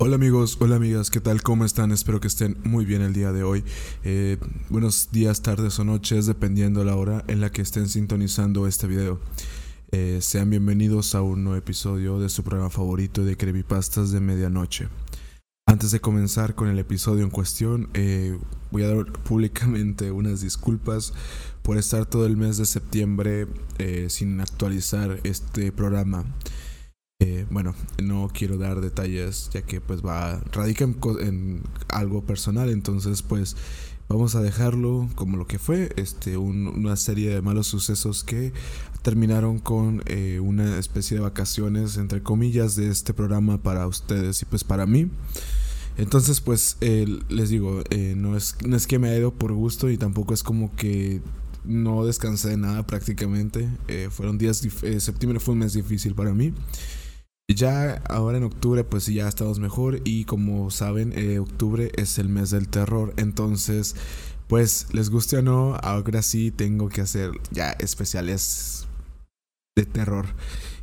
Hola amigos, hola amigas, ¿qué tal? ¿Cómo están? Espero que estén muy bien el día de hoy. Eh, buenos días, tardes o noches, dependiendo la hora en la que estén sintonizando este video. Eh, sean bienvenidos a un nuevo episodio de su programa favorito de Creepypastas de Medianoche. Antes de comenzar con el episodio en cuestión, eh, voy a dar públicamente unas disculpas por estar todo el mes de septiembre sin actualizar este programa. Eh, bueno, no quiero dar detalles ya que pues va, radica en, algo personal, entonces pues vamos a dejarlo como lo que fue, este, una serie de malos sucesos que terminaron con eh, una especie de vacaciones, entre comillas, de este programa para ustedes y pues para mí. Entonces, pues les digo, eh, no, es, no es que me haya ido por gusto y tampoco es como que no descansé de nada prácticamente. fueron días, septiembre fue un mes difícil para mí. Ya ahora en octubre pues ya estamos mejor y como saben eh, octubre es el mes del terror entonces pues les guste o no ahora sí tengo que hacer ya especiales de terror.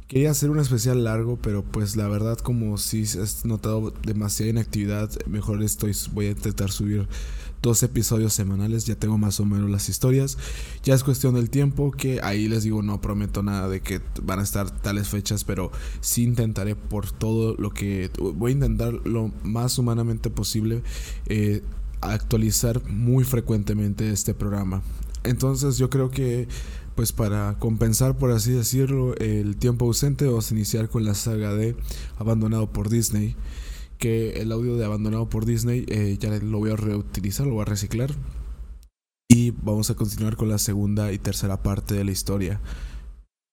Quería hacer un especial largo pero pues la verdad como si has notado demasiada inactividad mejor estoy voy a intentar subir dos episodios semanales, ya tengo más o menos las historias. Ya es cuestión del tiempo, que ahí les digo, no prometo nada de que van a estar tales fechas, pero sí intentaré por todo lo que... Voy a intentar lo más humanamente posible eh, actualizar muy frecuentemente este programa. Entonces yo creo que pues para compensar por así decirlo el tiempo ausente vamos a iniciar con la saga de Abandonado por Disney que el audio de Abandonado por Disney eh, ya lo voy a reutilizar, lo voy a reciclar. Y vamos a continuar con la segunda y tercera parte de la historia.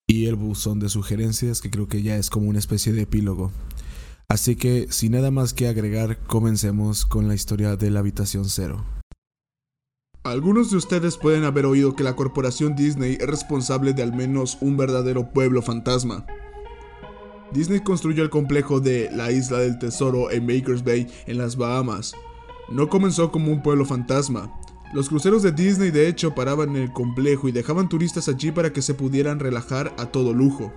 Y el buzón de sugerencias, que creo que ya es como una especie de epílogo. Así que, sin nada más que agregar, comencemos con la historia de la habitación cero. Algunos de ustedes pueden haber oído que la corporación Disney es responsable de al menos un verdadero pueblo fantasma. Disney construyó el complejo de la Isla del Tesoro en Bakers Bay, en las Bahamas. No comenzó como un pueblo fantasma. Los cruceros de Disney de hecho paraban en el complejo y dejaban turistas allí para que se pudieran relajar a todo lujo.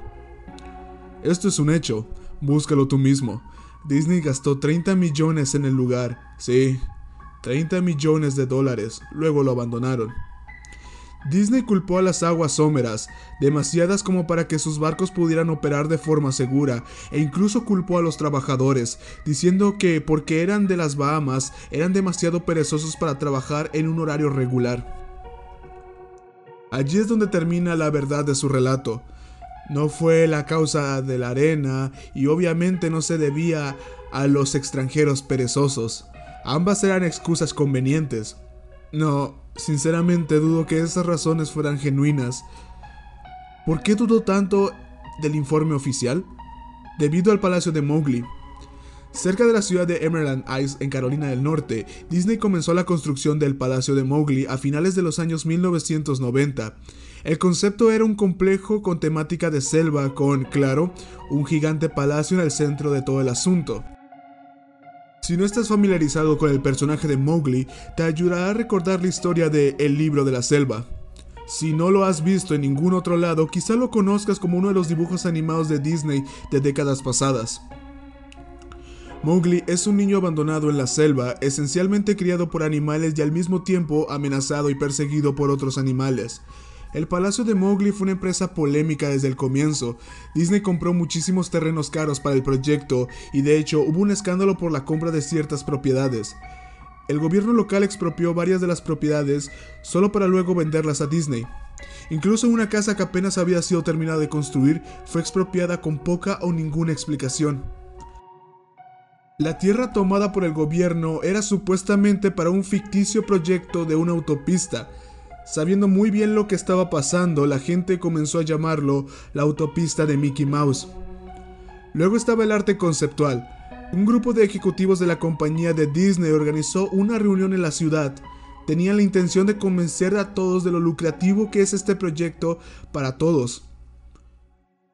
Esto es un hecho, búscalo tú mismo. Disney gastó 30 millones en el lugar, sí, 30 millones de dólares, luego lo abandonaron. Disney culpó a las aguas someras, demasiadas como para que sus barcos pudieran operar de forma segura, e incluso culpó a los trabajadores, diciendo que porque eran de las Bahamas, eran demasiado perezosos para trabajar en un horario regular. Allí es donde termina la verdad de su relato. No fue la causa de la arena y obviamente no se debía a los extranjeros perezosos. Ambas eran excusas convenientes. No, sinceramente dudo que esas razones fueran genuinas. ¿Por qué dudó tanto del informe oficial? Debido al Palacio de Mowgli. Cerca de la ciudad de Emerald Isle, en Carolina del Norte, Disney comenzó la construcción del Palacio de Mowgli a finales de los años 1990. El concepto era un complejo con temática de selva con, claro, un gigante palacio en el centro de todo el asunto. Si no estás familiarizado con el personaje de Mowgli, te ayudará a recordar la historia de El libro de la selva. Si no lo has visto en ningún otro lado, quizá lo conozcas como uno de los dibujos animados de Disney de décadas pasadas. Mowgli es un niño abandonado en la selva, esencialmente criado por animales y al mismo tiempo amenazado y perseguido por otros animales. El Palacio de Mowgli fue una empresa polémica desde el comienzo. Disney compró muchísimos terrenos caros para el proyecto y de hecho hubo un escándalo por la compra de ciertas propiedades. El gobierno local expropió varias de las propiedades solo para luego venderlas a Disney. Incluso una casa que apenas había sido terminada de construir fue expropiada con poca o ninguna explicación. La tierra tomada por el gobierno era supuestamente para un ficticio proyecto de una autopista, Sabiendo muy bien lo que estaba pasando, la gente comenzó a llamarlo la autopista de Mickey Mouse. Luego estaba el arte conceptual. Un grupo de ejecutivos de la compañía de Disney organizó una reunión en la ciudad. Tenían la intención de convencer a todos de lo lucrativo que es este proyecto para todos.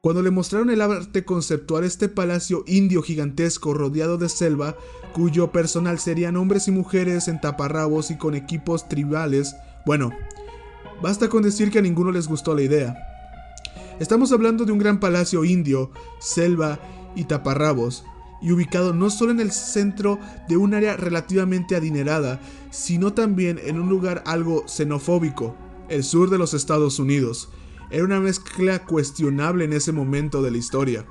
Cuando le mostraron el arte conceptual este palacio indio gigantesco rodeado de selva, cuyo personal serían hombres y mujeres en taparrabos y con equipos tribales, bueno, Basta con decir que a ninguno les gustó la idea. Estamos hablando de un gran palacio indio, selva y taparrabos. y ubicado no solo en el centro de un área relativamente adinerada, sino también en un lugar algo xenofóbico, el sur de los Estados Unidos. Era una mezcla cuestionable en ese momento de la historia.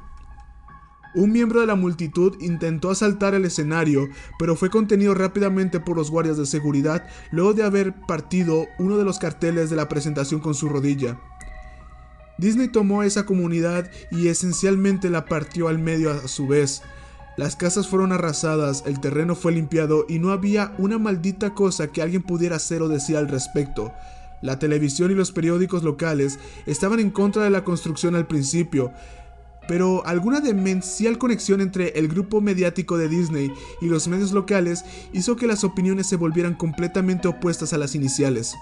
Un miembro de la multitud intentó asaltar el escenario, pero fue contenido rápidamente por los guardias de seguridad luego de haber partido uno de los carteles de la presentación con su rodilla. Disney tomó esa comunidad y esencialmente la partió al medio a su vez. Las casas fueron arrasadas, el terreno fue limpiado y no había una maldita cosa que alguien pudiera hacer o decir al respecto. La televisión y los periódicos locales estaban en contra de la construcción al principio, pero alguna demencial conexión entre el grupo mediático de Disney y los medios locales hizo que las opiniones se volvieran completamente opuestas a las iniciales.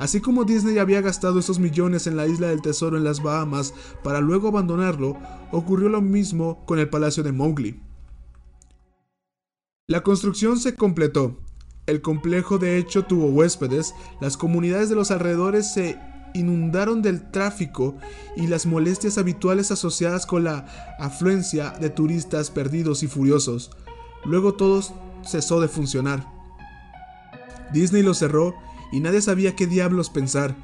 Así como Disney había gastado esos millones en la isla del tesoro en las Bahamas para luego abandonarlo, ocurrió lo mismo con el palacio de Mowgli. La construcción se completó. El complejo de hecho tuvo huéspedes, las comunidades de los alrededores se inundaron del tráfico y las molestias habituales asociadas con la afluencia de turistas perdidos y furiosos. Luego todo cesó de funcionar. Disney lo cerró y nadie sabía qué diablos pensar,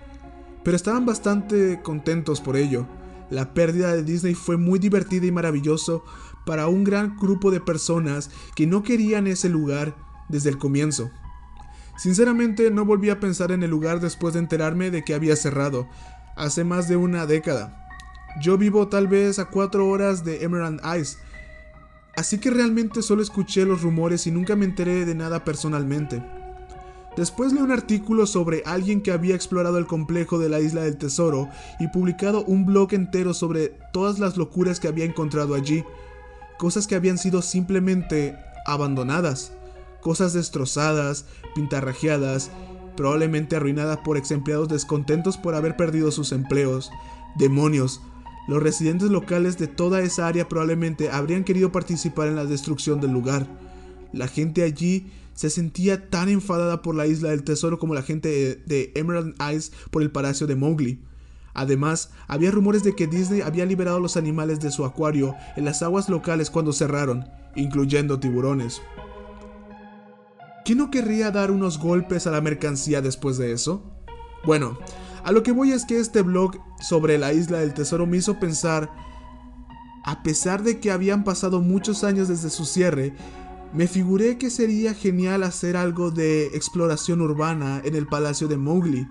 pero estaban bastante contentos por ello. La pérdida de Disney fue muy divertida y maravilloso para un gran grupo de personas que no querían ese lugar desde el comienzo. Sinceramente no volví a pensar en el lugar después de enterarme de que había cerrado, hace más de una década. Yo vivo tal vez a cuatro horas de Emerald Eyes, así que realmente solo escuché los rumores y nunca me enteré de nada personalmente. Después leí un artículo sobre alguien que había explorado el complejo de la isla del tesoro y publicado un blog entero sobre todas las locuras que había encontrado allí, cosas que habían sido simplemente abandonadas cosas destrozadas, pintarrajeadas, probablemente arruinadas por ex empleados descontentos por haber perdido sus empleos. Demonios, los residentes locales de toda esa área probablemente habrían querido participar en la destrucción del lugar. La gente allí se sentía tan enfadada por la isla del tesoro como la gente de Emerald Eyes por el palacio de Mowgli. Además, había rumores de que Disney había liberado los animales de su acuario en las aguas locales cuando cerraron, incluyendo tiburones. ¿Quién no querría dar unos golpes a la mercancía después de eso? Bueno, a lo que voy es que este blog sobre la isla del tesoro me hizo pensar, a pesar de que habían pasado muchos años desde su cierre, me figuré que sería genial hacer algo de exploración urbana en el palacio de Mowgli,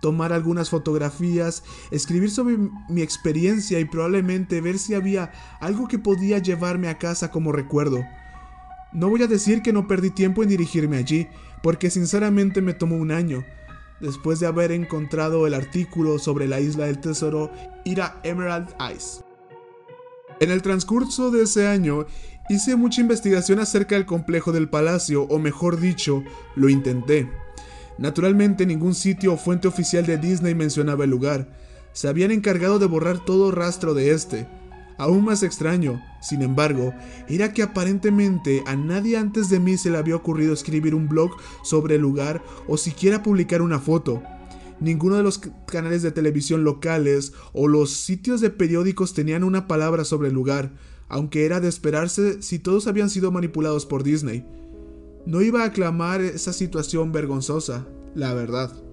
tomar algunas fotografías, escribir sobre mi experiencia y probablemente ver si había algo que podía llevarme a casa como recuerdo. No voy a decir que no perdí tiempo en dirigirme allí, porque sinceramente me tomó un año. Después de haber encontrado el artículo sobre la isla del tesoro, ir a Emerald Eyes. En el transcurso de ese año, hice mucha investigación acerca del complejo del palacio, o mejor dicho, lo intenté. Naturalmente ningún sitio o fuente oficial de Disney mencionaba el lugar. Se habían encargado de borrar todo rastro de este. Aún más extraño, sin embargo, era que aparentemente a nadie antes de mí se le había ocurrido escribir un blog sobre el lugar o siquiera publicar una foto. Ninguno de los canales de televisión locales o los sitios de periódicos tenían una palabra sobre el lugar, aunque era de esperarse si todos habían sido manipulados por Disney. No iba a aclamar esa situación vergonzosa, la verdad.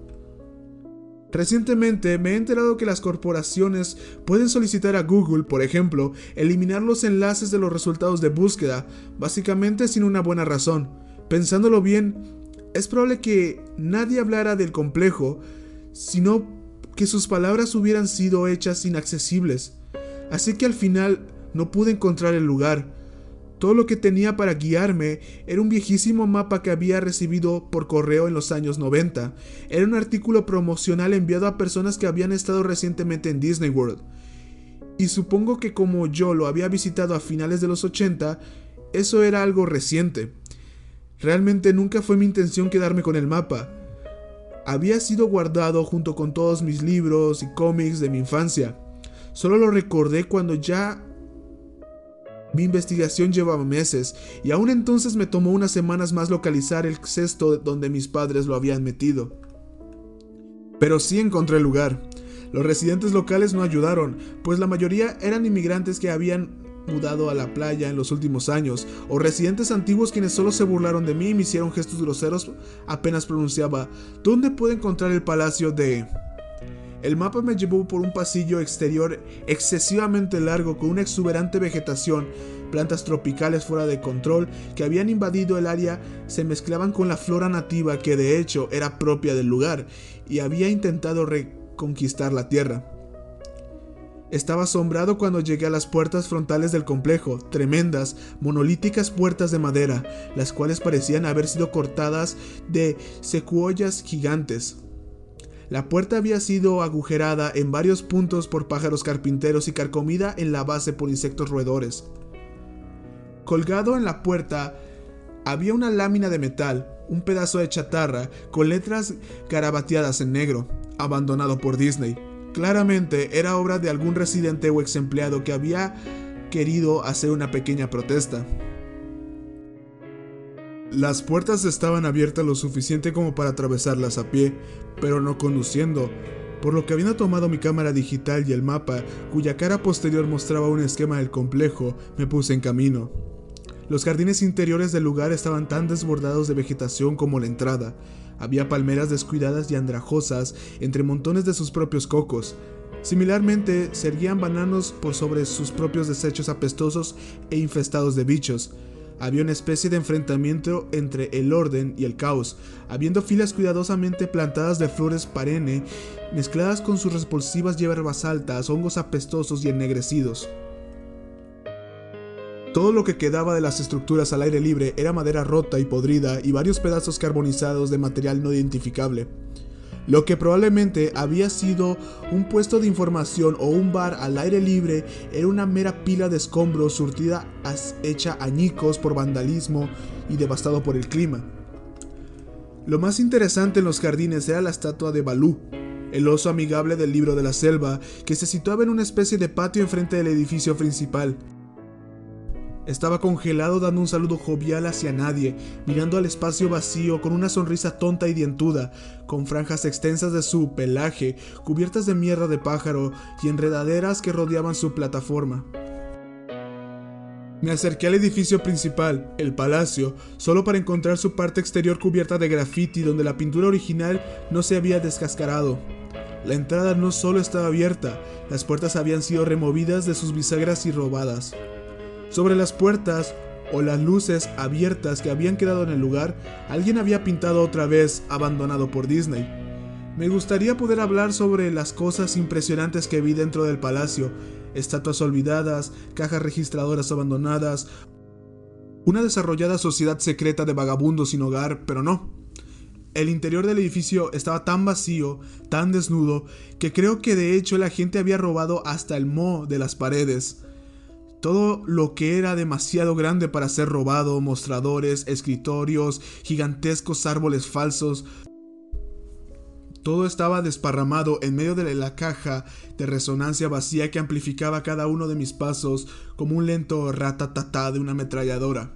Recientemente me he enterado que las corporaciones pueden solicitar a Google, por ejemplo, eliminar los enlaces de los resultados de búsqueda, básicamente sin una buena razón. Pensándolo bien, es probable que nadie hablara del complejo, sino que sus palabras hubieran sido hechas inaccesibles. Así que al final no pude encontrar el lugar. Todo lo que tenía para guiarme era un viejísimo mapa que había recibido por correo en los años 90. Era un artículo promocional enviado a personas que habían estado recientemente en Disney World. Y supongo que como yo lo había visitado a finales de los 80, eso era algo reciente. Realmente nunca fue mi intención quedarme con el mapa. Había sido guardado junto con todos mis libros y cómics de mi infancia. Solo lo recordé cuando ya mi investigación llevaba meses y aún entonces me tomó unas semanas más localizar el cesto donde mis padres lo habían metido. Pero sí encontré el lugar. Los residentes locales no ayudaron, pues la mayoría eran inmigrantes que habían mudado a la playa en los últimos años, o residentes antiguos quienes solo se burlaron de mí y me hicieron gestos groseros apenas pronunciaba, ¿dónde puedo encontrar el palacio de... El mapa me llevó por un pasillo exterior excesivamente largo con una exuberante vegetación, plantas tropicales fuera de control que habían invadido el área se mezclaban con la flora nativa que de hecho era propia del lugar y había intentado reconquistar la tierra. Estaba asombrado cuando llegué a las puertas frontales del complejo, tremendas, monolíticas puertas de madera, las cuales parecían haber sido cortadas de secuoyas gigantes. La puerta había sido agujerada en varios puntos por pájaros carpinteros y carcomida en la base por insectos roedores. Colgado en la puerta había una lámina de metal, un pedazo de chatarra con letras garabateadas en negro, abandonado por Disney. Claramente era obra de algún residente o ex empleado que había querido hacer una pequeña protesta. Las puertas estaban abiertas lo suficiente como para atravesarlas a pie, pero no conduciendo, por lo que habiendo tomado mi cámara digital y el mapa, cuya cara posterior mostraba un esquema del complejo, me puse en camino. Los jardines interiores del lugar estaban tan desbordados de vegetación como la entrada. Había palmeras descuidadas y andrajosas entre montones de sus propios cocos. Similarmente, se erguían bananos por sobre sus propios desechos apestosos e infestados de bichos. Había una especie de enfrentamiento entre el orden y el caos, habiendo filas cuidadosamente plantadas de flores parene, mezcladas con sus repulsivas hierbas altas, hongos apestosos y ennegrecidos. Todo lo que quedaba de las estructuras al aire libre era madera rota y podrida y varios pedazos carbonizados de material no identificable. Lo que probablemente había sido un puesto de información o un bar al aire libre era una mera pila de escombros surtida hecha añicos por vandalismo y devastado por el clima. Lo más interesante en los jardines era la estatua de Balú, el oso amigable del libro de la selva, que se situaba en una especie de patio enfrente del edificio principal. Estaba congelado dando un saludo jovial hacia nadie, mirando al espacio vacío con una sonrisa tonta y dientuda, con franjas extensas de su pelaje cubiertas de mierda de pájaro y enredaderas que rodeaban su plataforma. Me acerqué al edificio principal, el palacio, solo para encontrar su parte exterior cubierta de graffiti donde la pintura original no se había descascarado. La entrada no solo estaba abierta, las puertas habían sido removidas de sus bisagras y robadas. Sobre las puertas o las luces abiertas que habían quedado en el lugar, alguien había pintado otra vez abandonado por Disney. Me gustaría poder hablar sobre las cosas impresionantes que vi dentro del palacio, estatuas olvidadas, cajas registradoras abandonadas, una desarrollada sociedad secreta de vagabundos sin hogar, pero no. El interior del edificio estaba tan vacío, tan desnudo, que creo que de hecho la gente había robado hasta el moho de las paredes. Todo lo que era demasiado grande para ser robado, mostradores, escritorios, gigantescos árboles falsos, todo estaba desparramado en medio de la caja de resonancia vacía que amplificaba cada uno de mis pasos como un lento ratatatá de una ametralladora.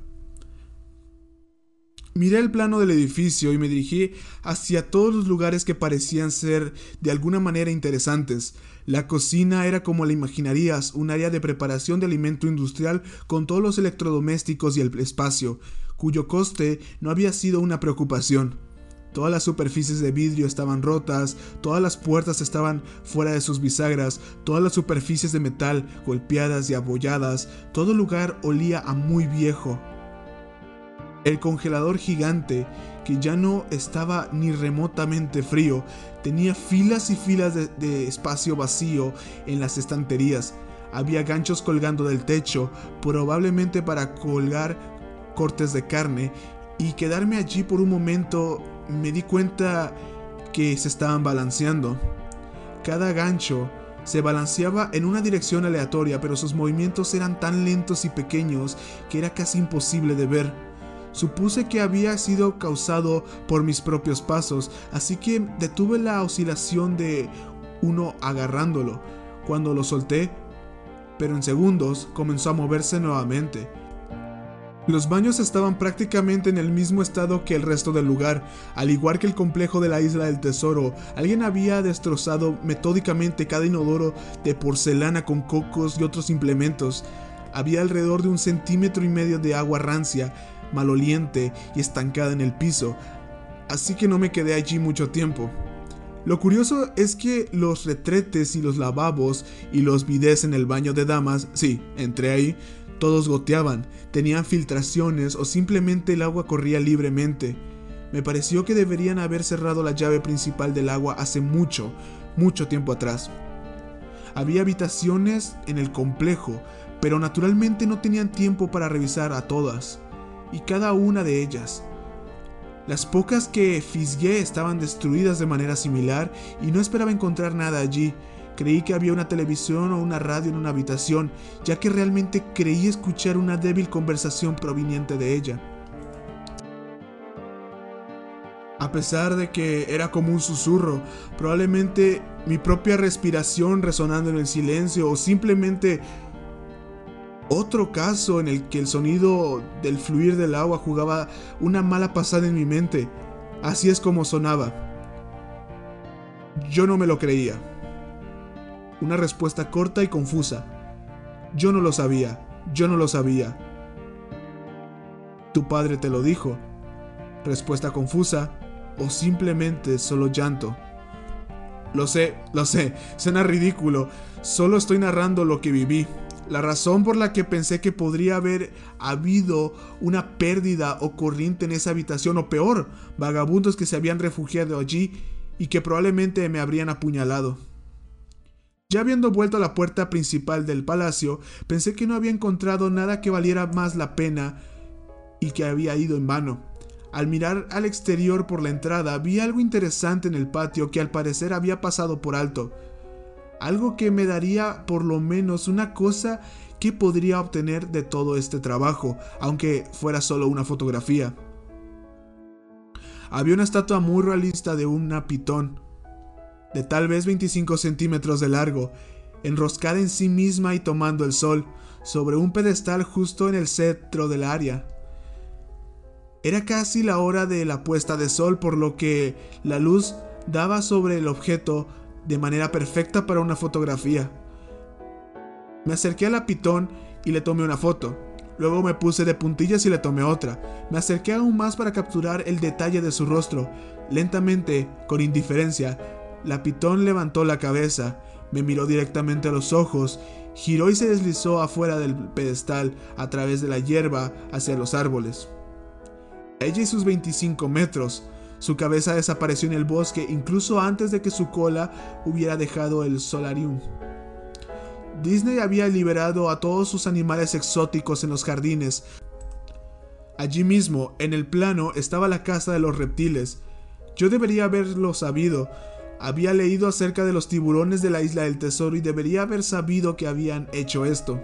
Miré el plano del edificio y me dirigí hacia todos los lugares que parecían ser de alguna manera interesantes. La cocina era como la imaginarías, un área de preparación de alimento industrial con todos los electrodomésticos y el espacio, cuyo coste no había sido una preocupación. Todas las superficies de vidrio estaban rotas, todas las puertas estaban fuera de sus bisagras, todas las superficies de metal golpeadas y abolladas, todo lugar olía a muy viejo. El congelador gigante, que ya no estaba ni remotamente frío, tenía filas y filas de, espacio vacío en las estanterías. Había ganchos colgando del techo, probablemente para colgar cortes de carne, y quedarme allí por un momento me di cuenta que se estaban balanceando. Cada gancho se balanceaba en una dirección aleatoria, pero sus movimientos eran tan lentos y pequeños que era casi imposible de ver. Supuse que había sido causado por mis propios pasos, así que detuve la oscilación de uno agarrándolo. Cuando lo solté, pero en segundos comenzó a moverse nuevamente. Los baños estaban prácticamente en el mismo estado que el resto del lugar, al igual que el complejo de la isla del tesoro. Alguien había destrozado metódicamente cada inodoro de porcelana con cocos y otros implementos. Había alrededor de un centímetro y medio de agua rancia, maloliente y estancada en el piso, así que no me quedé allí mucho tiempo. Lo curioso es que los retretes y los lavabos y los bidés en el baño de damas, sí, entré ahí, todos goteaban, tenían filtraciones o simplemente el agua corría libremente. Me pareció que deberían haber cerrado la llave principal del agua hace mucho, mucho tiempo atrás. Había habitaciones en el complejo, pero naturalmente no tenían tiempo para revisar a todas, y cada una de ellas. Las pocas que fisgué estaban destruidas de manera similar y no esperaba encontrar nada allí. Creí que había una televisión o una radio en una habitación, ya que realmente creí escuchar una débil conversación proveniente de ella. A pesar de que era como un susurro, probablemente mi propia respiración resonando en el silencio o simplemente otro caso en el que el sonido del fluir del agua jugaba una mala pasada en mi mente. Así es como sonaba. Yo no me lo creía. Una respuesta corta y confusa. Yo no lo sabía. Yo no lo sabía. Tu padre te lo dijo. Respuesta confusa o simplemente solo llanto. Lo sé, lo sé, suena ridículo. Solo estoy narrando lo que viví. La razón por la que pensé que podría haber habido una pérdida o corriente en esa habitación, o peor, vagabundos que se habían refugiado allí y que probablemente me habrían apuñalado. Ya habiendo vuelto a la puerta principal del palacio, pensé que no había encontrado nada que valiera más la pena y que había ido en vano. Al mirar al exterior por la entrada, vi algo interesante en el patio que al parecer había pasado por alto algo que me daría por lo menos una cosa que podría obtener de todo este trabajo, aunque fuera solo una fotografía. Había una estatua muy realista de una pitón, de tal vez 25 centímetros de largo, enroscada en sí misma y tomando el sol, sobre un pedestal justo en el centro del área. Era casi la hora de la puesta de sol, por lo que la luz daba sobre el objeto de manera perfecta para una fotografía. Me acerqué a la pitón y le tomé una foto. Luego me puse de puntillas y le tomé otra. Me acerqué aún más para capturar el detalle de su rostro. Lentamente, con indiferencia, la pitón levantó la cabeza, me miró directamente a los ojos, giró y se deslizó afuera del pedestal a través de la hierba hacia los árboles. Ella y sus 25 metros su cabeza desapareció en el bosque incluso antes de que su cola hubiera dejado el solarium. Disney había liberado a todos sus animales exóticos en los jardines. Allí mismo, en el plano, estaba la casa de los reptiles. Yo debería haberlo sabido. Había leído acerca de los tiburones de la isla del tesoro y debería haber sabido que habían hecho esto.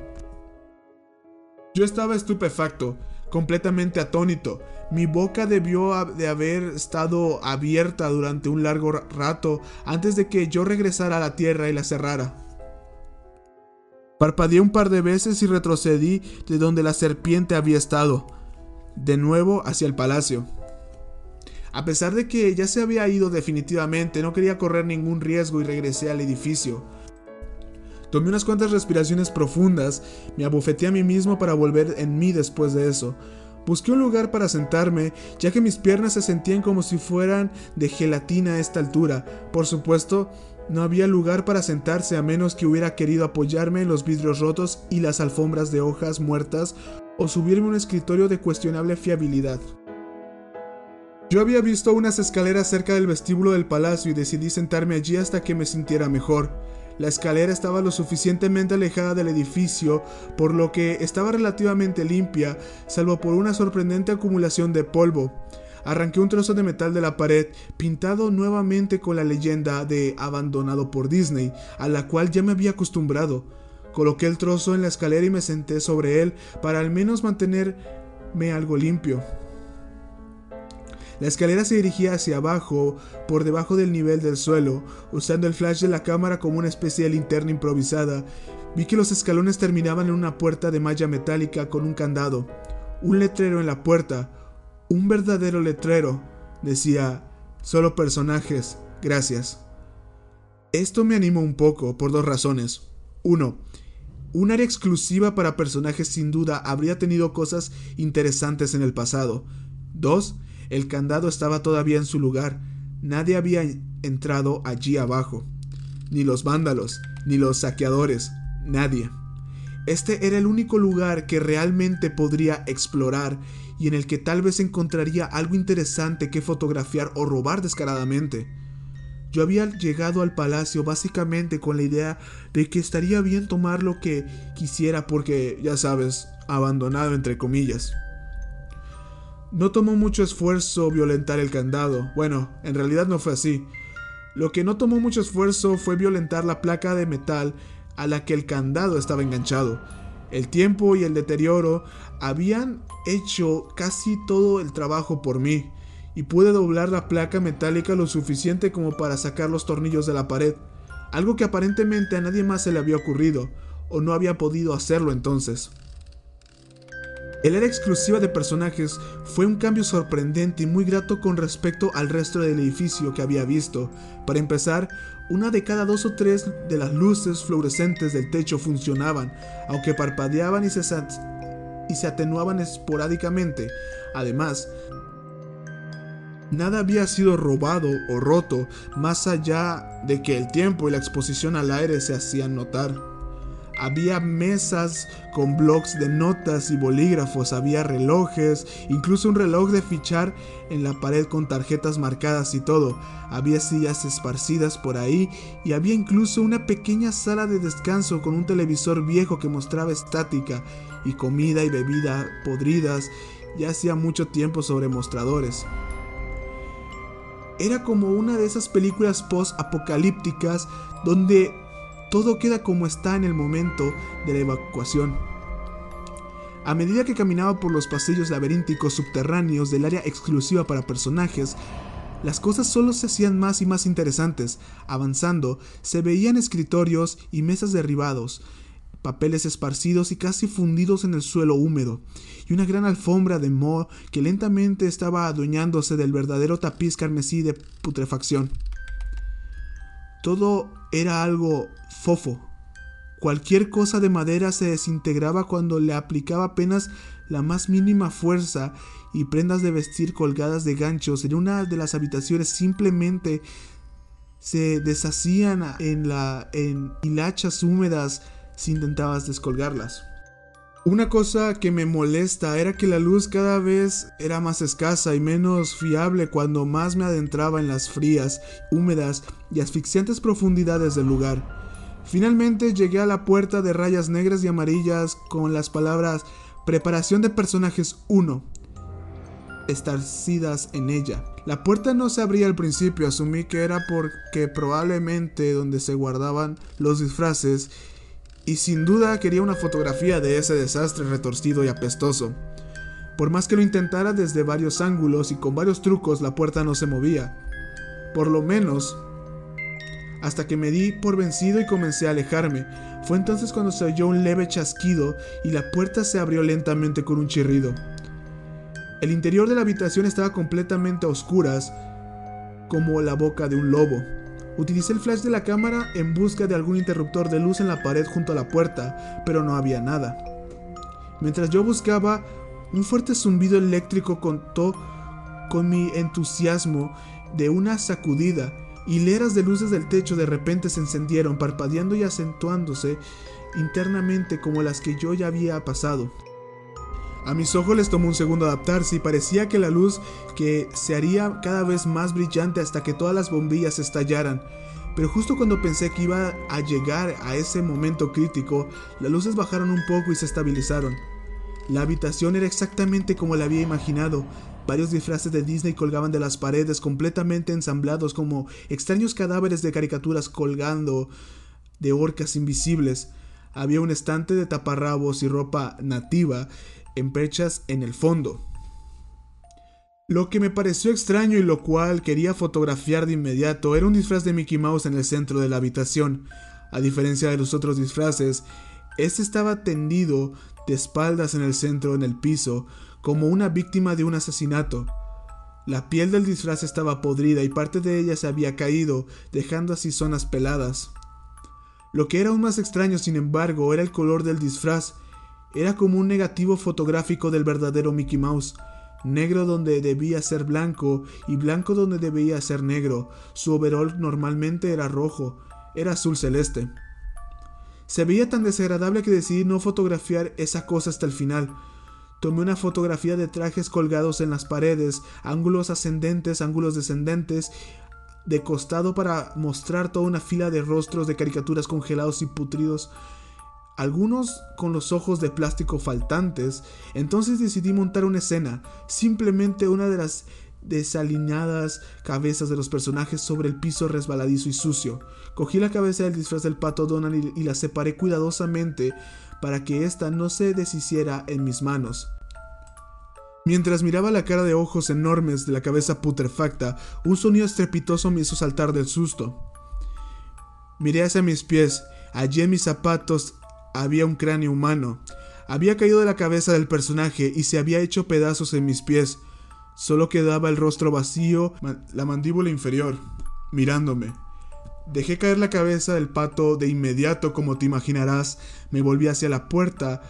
Yo estaba estupefacto completamente atónito. Mi boca debió de haber estado abierta durante un largo rato antes de que yo regresara a la tierra y la cerrara. Parpadeé un par de veces y retrocedí de donde la serpiente había estado, de nuevo hacia el palacio. A pesar de que ya se había ido definitivamente, no quería correr ningún riesgo y regresé al edificio. Tomé unas cuantas respiraciones profundas, me abofeté a mí mismo para volver en mí después de eso. Busqué un lugar para sentarme, ya que mis piernas se sentían como si fueran de gelatina a esta altura. Por supuesto, no había lugar para sentarse a menos que hubiera querido apoyarme en los vidrios rotos y las alfombras de hojas muertas o subirme a un escritorio de cuestionable fiabilidad. Yo había visto unas escaleras cerca del vestíbulo del palacio y decidí sentarme allí hasta que me sintiera mejor. La escalera estaba lo suficientemente alejada del edificio, por lo que estaba relativamente limpia, salvo por una sorprendente acumulación de polvo. Arranqué un trozo de metal de la pared, pintado nuevamente con la leyenda de abandonado por Disney, a la cual ya me había acostumbrado. Coloqué el trozo en la escalera y me senté sobre él para al menos mantenerme algo limpio. La escalera se dirigía hacia abajo, por debajo del nivel del suelo, usando el flash de la cámara como una especie de linterna improvisada. Vi que los escalones terminaban en una puerta de malla metálica con un candado. Un letrero en la puerta. Un verdadero letrero. Decía, solo personajes, gracias. Esto me animó un poco, por dos razones. Uno, Un área exclusiva para personajes sin duda habría tenido cosas interesantes en el pasado. 2. El candado estaba todavía en su lugar. Nadie había entrado allí abajo. Ni los vándalos, ni los saqueadores, nadie. Este era el único lugar que realmente podría explorar y en el que tal vez encontraría algo interesante que fotografiar o robar descaradamente. Yo había llegado al palacio básicamente con la idea de que estaría bien tomar lo que quisiera porque, ya sabes, abandonado entre comillas. No tomó mucho esfuerzo violentar el candado. Bueno, en realidad no fue así. Lo que no tomó mucho esfuerzo fue violentar la placa de metal a la que el candado estaba enganchado. El tiempo y el deterioro habían hecho casi todo el trabajo por mí, y pude doblar la placa metálica lo suficiente como para sacar los tornillos de la pared, algo que aparentemente a nadie más se le había ocurrido, o no había podido hacerlo entonces. El era exclusiva de personajes fue un cambio sorprendente y muy grato con respecto al resto del edificio que había visto. Para empezar, una de cada dos o tres de las luces fluorescentes del techo funcionaban, aunque parpadeaban y se, y se atenuaban esporádicamente. Además, nada había sido robado o roto, más allá de que el tiempo y la exposición al aire se hacían notar. Había mesas con blocs de notas y bolígrafos, había relojes, incluso un reloj de fichar en la pared con tarjetas marcadas y todo. Había sillas esparcidas por ahí y había incluso una pequeña sala de descanso con un televisor viejo que mostraba estática y comida y bebida podridas ya hacía mucho tiempo sobre mostradores. Era como una de esas películas post-apocalípticas donde todo queda como está en el momento de la evacuación. A medida que caminaba por los pasillos laberínticos subterráneos del área exclusiva para personajes, las cosas solo se hacían más y más interesantes. Avanzando, se veían escritorios y mesas derribados, papeles esparcidos y casi fundidos en el suelo húmedo, y una gran alfombra de moho que lentamente estaba adueñándose del verdadero tapiz carmesí de putrefacción. Todo era algo fofo. Cualquier cosa de madera se desintegraba cuando le aplicaba apenas la más mínima fuerza y prendas de vestir colgadas de ganchos en una de las habitaciones simplemente se deshacían en, la, en hilachas húmedas si intentabas descolgarlas. Una cosa que me molesta era que la luz cada vez era más escasa y menos fiable cuando más me adentraba en las frías, húmedas y asfixiantes profundidades del lugar. Finalmente llegué a la puerta de rayas negras y amarillas con las palabras Preparación de personajes 1 estarcidas en ella. La puerta no se abría al principio, asumí que era porque probablemente donde se guardaban los disfraces y sin duda quería una fotografía de ese desastre retorcido y apestoso. Por más que lo intentara desde varios ángulos y con varios trucos, la puerta no se movía. Por lo menos, hasta que me di por vencido y comencé a alejarme. Fue entonces cuando se oyó un leve chasquido y la puerta se abrió lentamente con un chirrido. El interior de la habitación estaba completamente a oscuras, como la boca de un lobo. Utilicé el flash de la cámara en busca de algún interruptor de luz en la pared junto a la puerta, pero no había nada. Mientras yo buscaba, un fuerte zumbido eléctrico contó con mi entusiasmo de una sacudida. Hileras de luces del techo de repente se encendieron, parpadeando y acentuándose internamente como las que yo ya había pasado. A mis ojos les tomó un segundo adaptarse y parecía que la luz que se haría cada vez más brillante hasta que todas las bombillas estallaran. Pero justo cuando pensé que iba a llegar a ese momento crítico, las luces bajaron un poco y se estabilizaron. La habitación era exactamente como la había imaginado. Varios disfraces de Disney colgaban de las paredes completamente ensamblados como extraños cadáveres de caricaturas colgando de orcas invisibles. Había un estante de taparrabos y ropa nativa en perchas en el fondo. Lo que me pareció extraño y lo cual quería fotografiar de inmediato era un disfraz de Mickey Mouse en el centro de la habitación. A diferencia de los otros disfraces, este estaba tendido de espaldas en el centro en el piso, como una víctima de un asesinato. La piel del disfraz estaba podrida y parte de ella se había caído, dejando así zonas peladas. Lo que era aún más extraño, sin embargo, era el color del disfraz. Era como un negativo fotográfico del verdadero Mickey Mouse. Negro donde debía ser blanco y blanco donde debía ser negro. Su overall normalmente era rojo, era azul celeste. Se veía tan desagradable que decidí no fotografiar esa cosa hasta el final. Tomé una fotografía de trajes colgados en las paredes, ángulos ascendentes, ángulos descendentes, de costado para mostrar toda una fila de rostros de caricaturas congelados y putridos, algunos con los ojos de plástico faltantes. Entonces decidí montar una escena, simplemente una de las desalineadas cabezas de los personajes sobre el piso resbaladizo y sucio. Cogí la cabeza del disfraz del pato Donald y la separé cuidadosamente para que ésta no se deshiciera en mis manos. Mientras miraba la cara de ojos enormes de la cabeza putrefacta, un sonido estrepitoso me hizo saltar del susto. Miré hacia mis pies. Allí en mis zapatos había un cráneo humano. Había caído de la cabeza del personaje y se había hecho pedazos en mis pies. Solo quedaba el rostro vacío, la mandíbula inferior, mirándome. Dejé caer la cabeza del pato de inmediato, como te imaginarás, me volví hacia la puerta.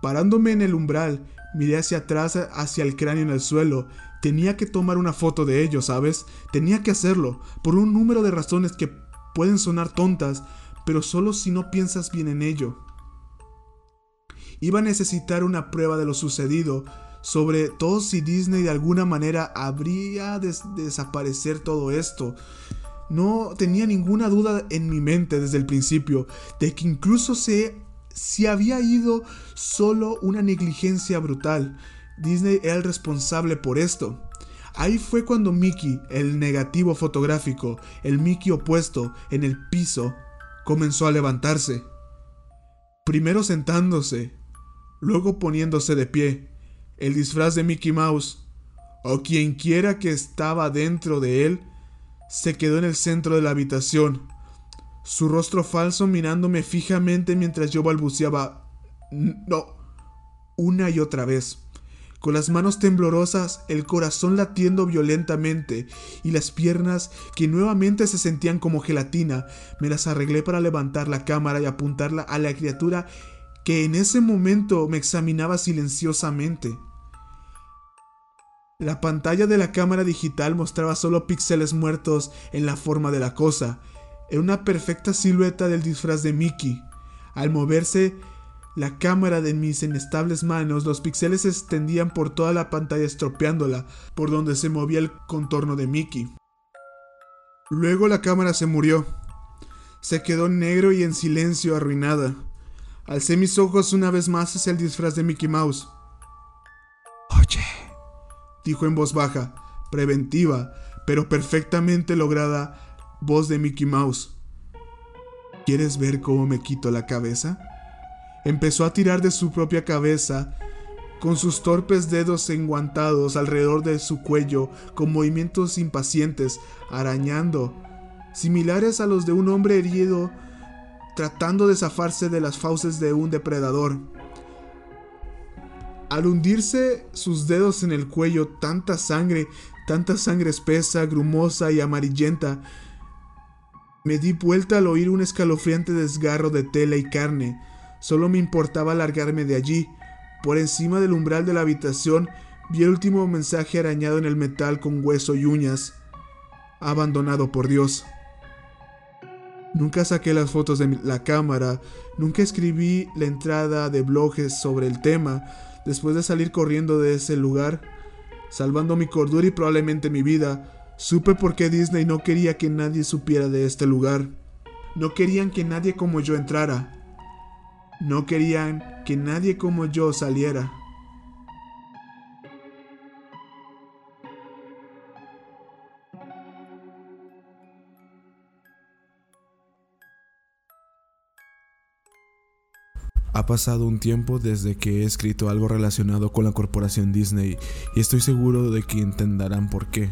Parándome en el umbral, miré hacia atrás, hacia el cráneo en el suelo. Tenía que tomar una foto de ello, ¿sabes? Tenía que hacerlo, por un número de razones que pueden sonar tontas, pero solo si no piensas bien en ello. Iba a necesitar una prueba de lo sucedido, sobre todo si Disney de alguna manera habría de desaparecer todo esto. No tenía ninguna duda en mi mente desde el principio de que incluso se, si había ido solo una negligencia brutal, Disney era el responsable por esto. Ahí fue cuando Mickey, el negativo fotográfico, el Mickey opuesto, en el piso, comenzó a levantarse. Primero sentándose, luego poniéndose de pie, el disfraz de Mickey Mouse, o quien quiera que estaba dentro de él, se quedó en el centro de la habitación, su rostro falso mirándome fijamente mientras yo balbuceaba no una y otra vez, con las manos temblorosas, el corazón latiendo violentamente y las piernas que nuevamente se sentían como gelatina, me las arreglé para levantar la cámara y apuntarla a la criatura que en ese momento me examinaba silenciosamente. La pantalla de la cámara digital mostraba solo píxeles muertos en la forma de la cosa. Era una perfecta silueta del disfraz de Mickey. Al moverse la cámara de mis inestables manos, los píxeles se extendían por toda la pantalla estropeándola, por donde se movía el contorno de Mickey. Luego la cámara se murió. Se quedó negro y en silencio arruinada. Alcé mis ojos una vez más hacia el disfraz de Mickey Mouse. Oye, dijo en voz baja, preventiva, pero perfectamente lograda, voz de Mickey Mouse. ¿Quieres ver cómo me quito la cabeza? Empezó a tirar de su propia cabeza, con sus torpes dedos enguantados alrededor de su cuello, con movimientos impacientes, arañando, similares a los de un hombre herido, tratando de zafarse de las fauces de un depredador. Al hundirse sus dedos en el cuello, tanta sangre, tanta sangre espesa, grumosa y amarillenta, me di vuelta al oír un escalofriante desgarro de tela y carne. Solo me importaba largarme de allí. Por encima del umbral de la habitación vi el último mensaje arañado en el metal con hueso y uñas. Abandonado por Dios. Nunca saqué las fotos de la cámara, nunca escribí la entrada de blogs sobre el tema, Después de salir corriendo de ese lugar, salvando mi cordura y probablemente mi vida, supe por qué Disney no quería que nadie supiera de este lugar. No querían que nadie como yo entrara. No querían que nadie como yo saliera. Ha pasado un tiempo desde que he escrito algo relacionado con la corporación Disney y estoy seguro de que entenderán por qué.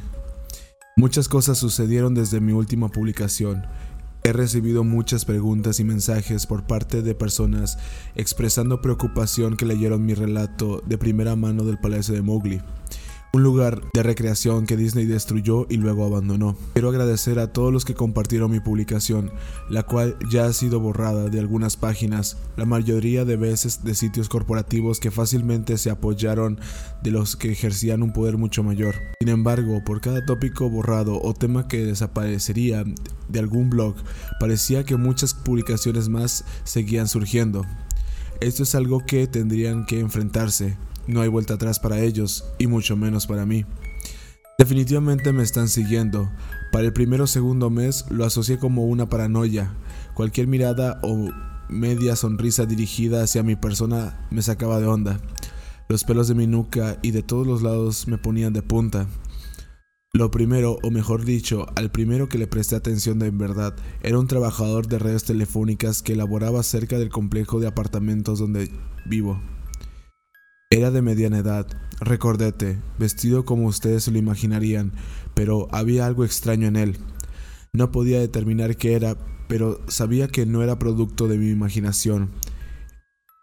Muchas cosas sucedieron desde mi última publicación. He recibido muchas preguntas y mensajes por parte de personas expresando preocupación que leyeron mi relato de primera mano del Palacio de Mowgli. Un lugar de recreación que Disney destruyó y luego abandonó. Quiero agradecer a todos los que compartieron mi publicación, la cual ya ha sido borrada de algunas páginas, la mayoría de veces de sitios corporativos que fácilmente se apoyaron de los que ejercían un poder mucho mayor. Sin embargo, por cada tópico borrado o tema que desaparecería de algún blog, parecía que muchas publicaciones más seguían surgiendo. Esto es algo que tendrían que enfrentarse, no hay vuelta atrás para ellos, y mucho menos para mí. Definitivamente me están siguiendo. Para el primero o segundo mes lo asocié como una paranoia. Cualquier mirada o media sonrisa dirigida hacia mi persona me sacaba de onda. Los pelos de mi nuca y de todos los lados me ponían de punta. Lo primero, o mejor dicho, al primero que le presté atención de en verdad, era un trabajador de redes telefónicas que laboraba cerca del complejo de apartamentos donde vivo. Era de mediana edad, recordete, vestido como ustedes se lo imaginarían, pero había algo extraño en él. No podía determinar qué era, pero sabía que no era producto de mi imaginación.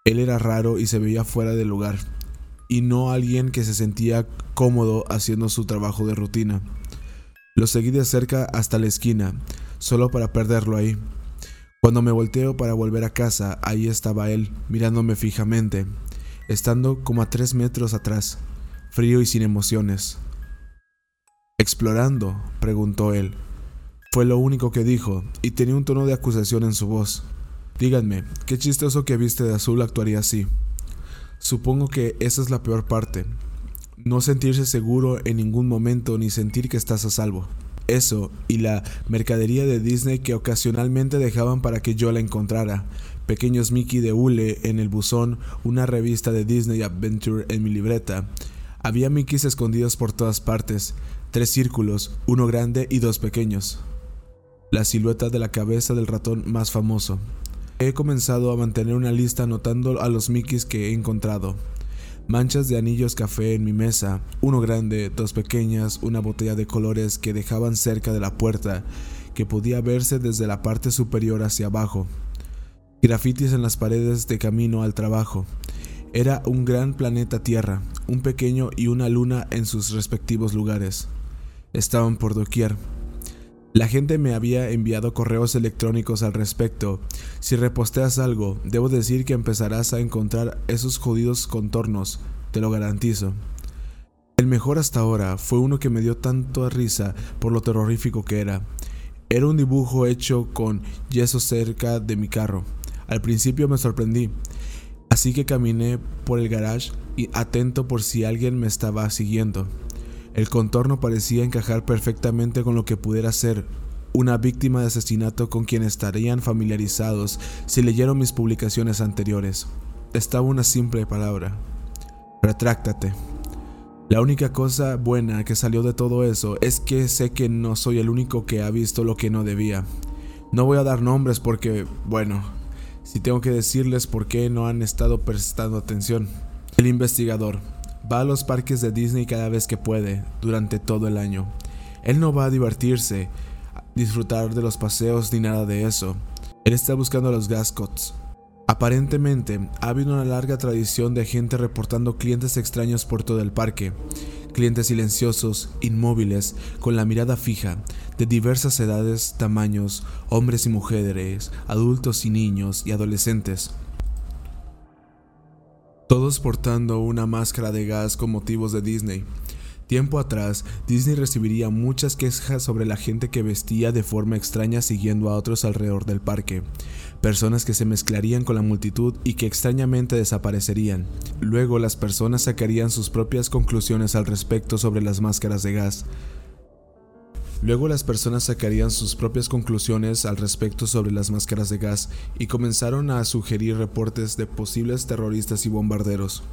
Él era raro y se veía fuera de lugar, y no alguien que se sentía cómodo haciendo su trabajo de rutina. Lo seguí de cerca hasta la esquina, solo para perderlo ahí. Cuando me volteo para volver a casa, ahí estaba él, mirándome fijamente estando como a tres metros atrás, frío y sin emociones. Explorando, preguntó él. Fue lo único que dijo, y tenía un tono de acusación en su voz. Díganme, qué chistoso que viste de azul actuaría así. Supongo que esa es la peor parte. No sentirse seguro en ningún momento ni sentir que estás a salvo. Eso y la mercadería de Disney que ocasionalmente dejaban para que yo la encontrara, pequeños Mickey de hule en el buzón, una revista de Disney Adventure en mi libreta. Había Mickeys escondidos por todas partes, tres círculos, uno grande y dos pequeños. La silueta de la cabeza del ratón más famoso. He comenzado a mantener una lista anotando a los Mickeys que he encontrado. Manchas de anillos café en mi mesa, uno grande, dos pequeñas, una botella de colores que dejaban cerca de la puerta, que podía verse desde la parte superior hacia abajo grafitis en las paredes de camino al trabajo. Era un gran planeta Tierra, un pequeño y una luna en sus respectivos lugares. Estaban por doquier. La gente me había enviado correos electrónicos al respecto. Si reposteas algo, debo decir que empezarás a encontrar esos jodidos contornos, te lo garantizo. El mejor hasta ahora fue uno que me dio tanto risa por lo terrorífico que era. Era un dibujo hecho con yeso cerca de mi carro. Al principio me sorprendí, así que caminé por el garage y atento por si alguien me estaba siguiendo. El contorno parecía encajar perfectamente con lo que pudiera ser una víctima de asesinato con quien estarían familiarizados si leyeron mis publicaciones anteriores. Estaba una simple palabra. Retráctate. La única cosa buena que salió de todo eso es que sé que no soy el único que ha visto lo que no debía. No voy a dar nombres porque, bueno, si tengo que decirles por qué no han estado prestando atención. El investigador va a los parques de Disney cada vez que puede, durante todo el año. Él no va a divertirse, disfrutar de los paseos ni nada de eso. Él está buscando a los Gascots. Aparentemente, ha habido una larga tradición de gente reportando clientes extraños por todo el parque clientes silenciosos, inmóviles, con la mirada fija, de diversas edades, tamaños, hombres y mujeres, adultos y niños y adolescentes. Todos portando una máscara de gas con motivos de Disney. Tiempo atrás, Disney recibiría muchas quejas sobre la gente que vestía de forma extraña siguiendo a otros alrededor del parque personas que se mezclarían con la multitud y que extrañamente desaparecerían. Luego las personas sacarían sus propias conclusiones al respecto sobre las máscaras de gas. Luego las personas sacarían sus propias conclusiones al respecto sobre las máscaras de gas y comenzaron a sugerir reportes de posibles terroristas y bombarderos.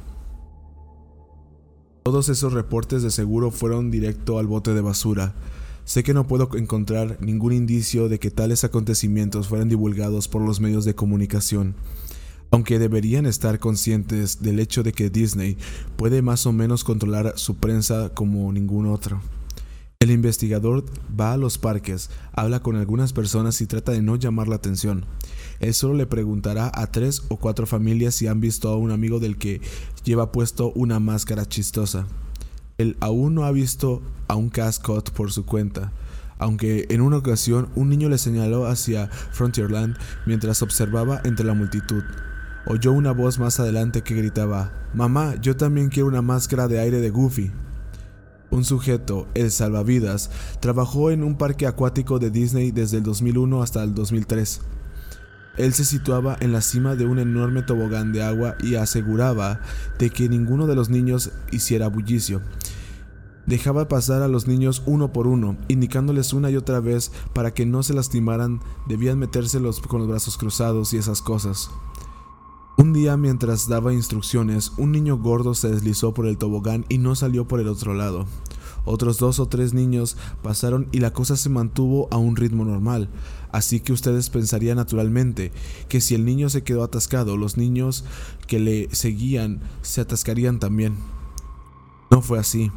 Todos esos reportes de seguro fueron directo al bote de basura, Sé que no puedo encontrar ningún indicio de que tales acontecimientos fueran divulgados por los medios de comunicación, aunque deberían estar conscientes del hecho de que Disney puede más o menos controlar su prensa como ningún otro. El investigador va a los parques, habla con algunas personas y trata de no llamar la atención. Él solo le preguntará a tres o cuatro familias si han visto a un amigo del que lleva puesto una máscara chistosa. Él aún no ha visto a un Cascot por su cuenta, aunque en una ocasión un niño le señaló hacia Frontierland mientras observaba entre la multitud. Oyó una voz más adelante que gritaba, Mamá, yo también quiero una máscara de aire de Goofy. Un sujeto, el salvavidas, trabajó en un parque acuático de Disney desde el 2001 hasta el 2003. Él se situaba en la cima de un enorme tobogán de agua y aseguraba de que ninguno de los niños hiciera bullicio. Dejaba pasar a los niños uno por uno, indicándoles una y otra vez para que no se lastimaran, debían metérselos con los brazos cruzados y esas cosas. Un día mientras daba instrucciones, un niño gordo se deslizó por el tobogán y no salió por el otro lado. Otros dos o tres niños pasaron y la cosa se mantuvo a un ritmo normal, así que ustedes pensarían naturalmente que si el niño se quedó atascado, los niños que le seguían se atascarían también. No fue así.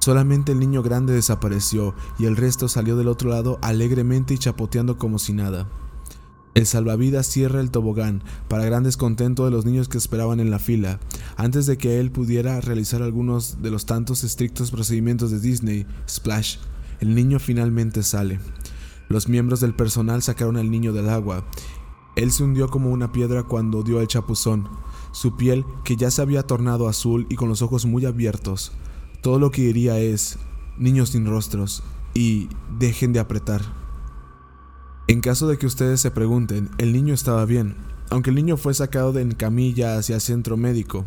Solamente el niño grande desapareció y el resto salió del otro lado alegremente y chapoteando como si nada. El salvavidas cierra el tobogán, para gran descontento de los niños que esperaban en la fila. Antes de que él pudiera realizar algunos de los tantos estrictos procedimientos de Disney, Splash, el niño finalmente sale. Los miembros del personal sacaron al niño del agua. Él se hundió como una piedra cuando dio el chapuzón. Su piel, que ya se había tornado azul y con los ojos muy abiertos. Todo lo que diría es, niños sin rostros, y dejen de apretar. En caso de que ustedes se pregunten, el niño estaba bien, aunque el niño fue sacado en camilla hacia el centro médico.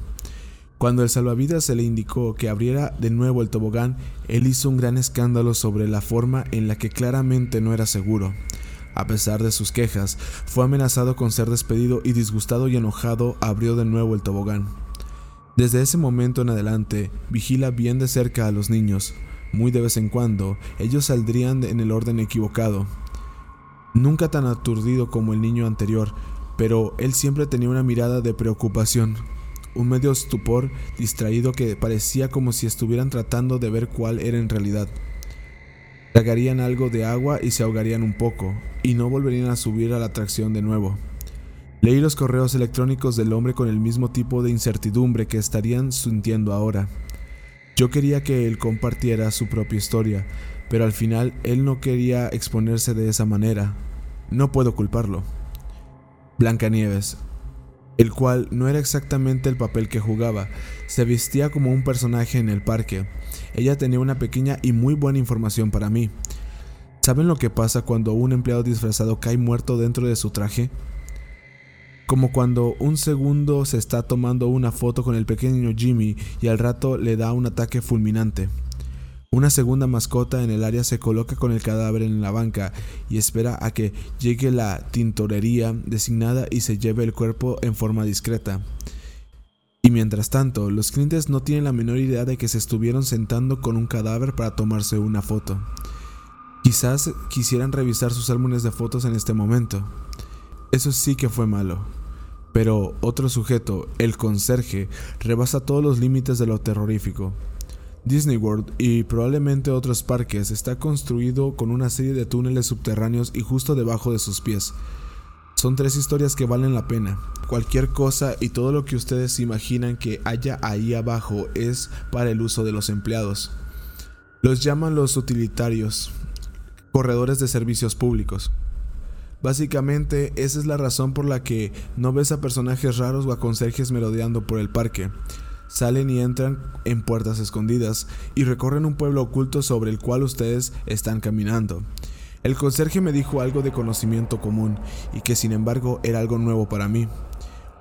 Cuando el salvavidas se le indicó que abriera de nuevo el tobogán, él hizo un gran escándalo sobre la forma en la que claramente no era seguro. A pesar de sus quejas, fue amenazado con ser despedido y disgustado y enojado abrió de nuevo el tobogán. Desde ese momento en adelante, vigila bien de cerca a los niños. Muy de vez en cuando, ellos saldrían en el orden equivocado, nunca tan aturdido como el niño anterior, pero él siempre tenía una mirada de preocupación, un medio estupor distraído que parecía como si estuvieran tratando de ver cuál era en realidad. Tragarían algo de agua y se ahogarían un poco, y no volverían a subir a la atracción de nuevo. Leí los correos electrónicos del hombre con el mismo tipo de incertidumbre que estarían sintiendo ahora. Yo quería que él compartiera su propia historia, pero al final él no quería exponerse de esa manera. No puedo culparlo. Blancanieves, el cual no era exactamente el papel que jugaba, se vestía como un personaje en el parque. Ella tenía una pequeña y muy buena información para mí. ¿Saben lo que pasa cuando un empleado disfrazado cae muerto dentro de su traje? Como cuando un segundo se está tomando una foto con el pequeño Jimmy y al rato le da un ataque fulminante. Una segunda mascota en el área se coloca con el cadáver en la banca y espera a que llegue la tintorería designada y se lleve el cuerpo en forma discreta. Y mientras tanto, los clientes no tienen la menor idea de que se estuvieron sentando con un cadáver para tomarse una foto. Quizás quisieran revisar sus álbumes de fotos en este momento. Eso sí que fue malo. Pero otro sujeto, el conserje, rebasa todos los límites de lo terrorífico. Disney World y probablemente otros parques está construido con una serie de túneles subterráneos y justo debajo de sus pies. Son tres historias que valen la pena. Cualquier cosa y todo lo que ustedes imaginan que haya ahí abajo es para el uso de los empleados. Los llaman los utilitarios, corredores de servicios públicos. Básicamente, esa es la razón por la que no ves a personajes raros o a conserjes merodeando por el parque salen y entran en puertas escondidas y recorren un pueblo oculto sobre el cual ustedes están caminando. El conserje me dijo algo de conocimiento común y que sin embargo era algo nuevo para mí.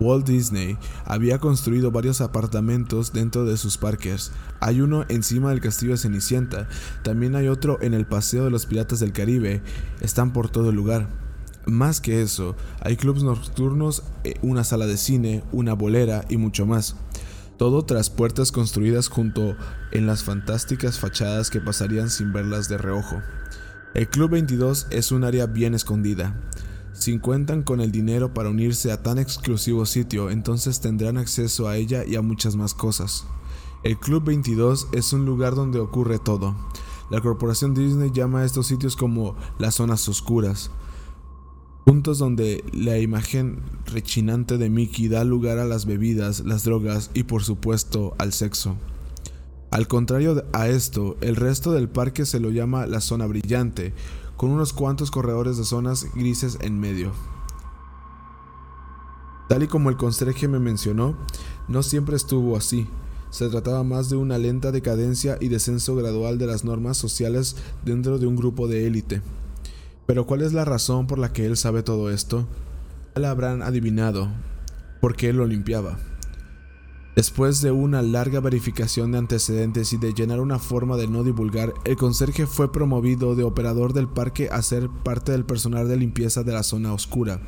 Walt Disney había construido varios apartamentos dentro de sus parques. Hay uno encima del castillo de Cenicienta, también hay otro en el Paseo de los Piratas del Caribe, están por todo el lugar. Más que eso, hay clubs nocturnos, eh, una sala de cine, una bolera y mucho más todo tras puertas construidas junto en las fantásticas fachadas que pasarían sin verlas de reojo. El Club 22 es un área bien escondida. Si cuentan con el dinero para unirse a tan exclusivo sitio, entonces tendrán acceso a ella y a muchas más cosas. El Club 22 es un lugar donde ocurre todo. La corporación Disney llama a estos sitios como las zonas oscuras, puntos donde la imagen rechinante de Mickey da lugar a las bebidas, las drogas y por supuesto al sexo. Al contrario a esto, el resto del parque se lo llama la zona brillante, con unos cuantos corredores de zonas grises en medio. Tal y como el conserje me mencionó, no siempre estuvo así. Se trataba más de una lenta decadencia y descenso gradual de las normas sociales dentro de un grupo de élite. Pero ¿cuál es la razón por la que él sabe todo esto? Ya la habrán adivinado, porque él lo limpiaba. Después de una larga verificación de antecedentes y de llenar una forma de no divulgar, el conserje fue promovido de operador del parque a ser parte del personal de limpieza de la zona oscura.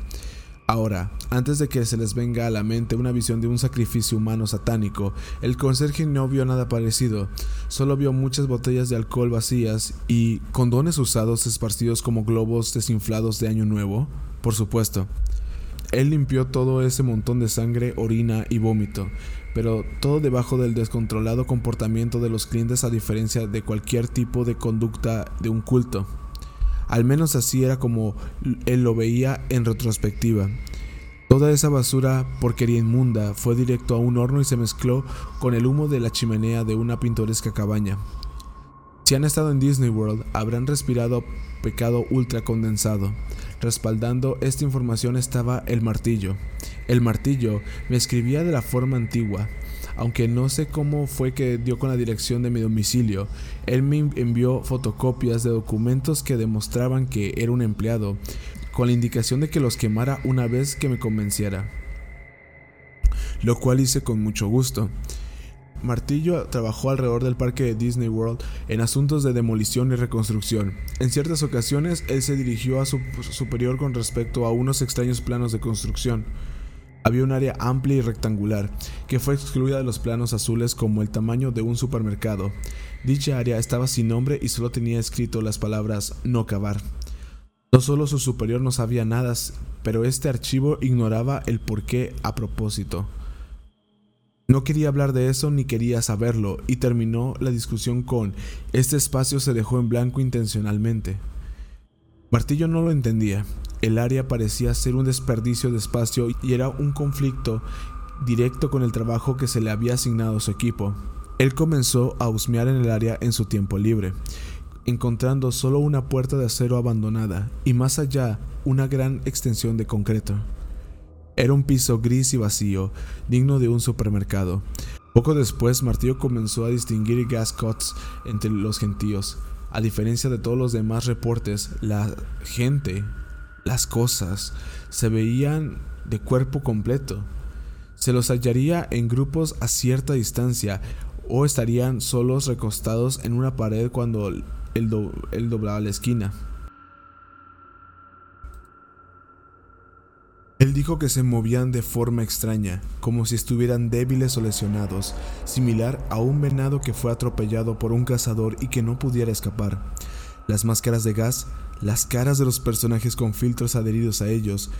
Ahora, antes de que se les venga a la mente una visión de un sacrificio humano satánico, el conserje no vio nada parecido, solo vio muchas botellas de alcohol vacías y condones usados esparcidos como globos desinflados de Año Nuevo, por supuesto. Él limpió todo ese montón de sangre, orina y vómito, pero todo debajo del descontrolado comportamiento de los clientes a diferencia de cualquier tipo de conducta de un culto. Al menos así era como él lo veía en retrospectiva. Toda esa basura, porquería inmunda, fue directo a un horno y se mezcló con el humo de la chimenea de una pintoresca cabaña. Si han estado en Disney World, habrán respirado pecado ultra condensado. Respaldando esta información estaba el martillo. El martillo me escribía de la forma antigua. Aunque no sé cómo fue que dio con la dirección de mi domicilio, él me envió fotocopias de documentos que demostraban que era un empleado, con la indicación de que los quemara una vez que me convenciera. Lo cual hice con mucho gusto. Martillo trabajó alrededor del parque de Disney World en asuntos de demolición y reconstrucción. En ciertas ocasiones, él se dirigió a su superior con respecto a unos extraños planos de construcción. Había un área amplia y rectangular, que fue excluida de los planos azules como el tamaño de un supermercado. Dicha área estaba sin nombre y solo tenía escrito las palabras no cavar. No solo su superior no sabía nada, pero este archivo ignoraba el porqué a propósito. No quería hablar de eso ni quería saberlo y terminó la discusión con este espacio se dejó en blanco intencionalmente. Martillo no lo entendía. El área parecía ser un desperdicio de espacio y era un conflicto directo con el trabajo que se le había asignado a su equipo. Él comenzó a husmear en el área en su tiempo libre, encontrando solo una puerta de acero abandonada y más allá una gran extensión de concreto. Era un piso gris y vacío, digno de un supermercado. Poco después, Martillo comenzó a distinguir gascots entre los gentíos. A diferencia de todos los demás reportes, la gente, las cosas, se veían de cuerpo completo. Se los hallaría en grupos a cierta distancia o estarían solos recostados en una pared cuando él, doblaba la esquina. Él dijo que se movían de forma extraña, como si estuvieran débiles o lesionados, similar a un venado que fue atropellado por un cazador y que no pudiera escapar. Las máscaras de gas, las caras de los personajes con filtros adheridos a ellos,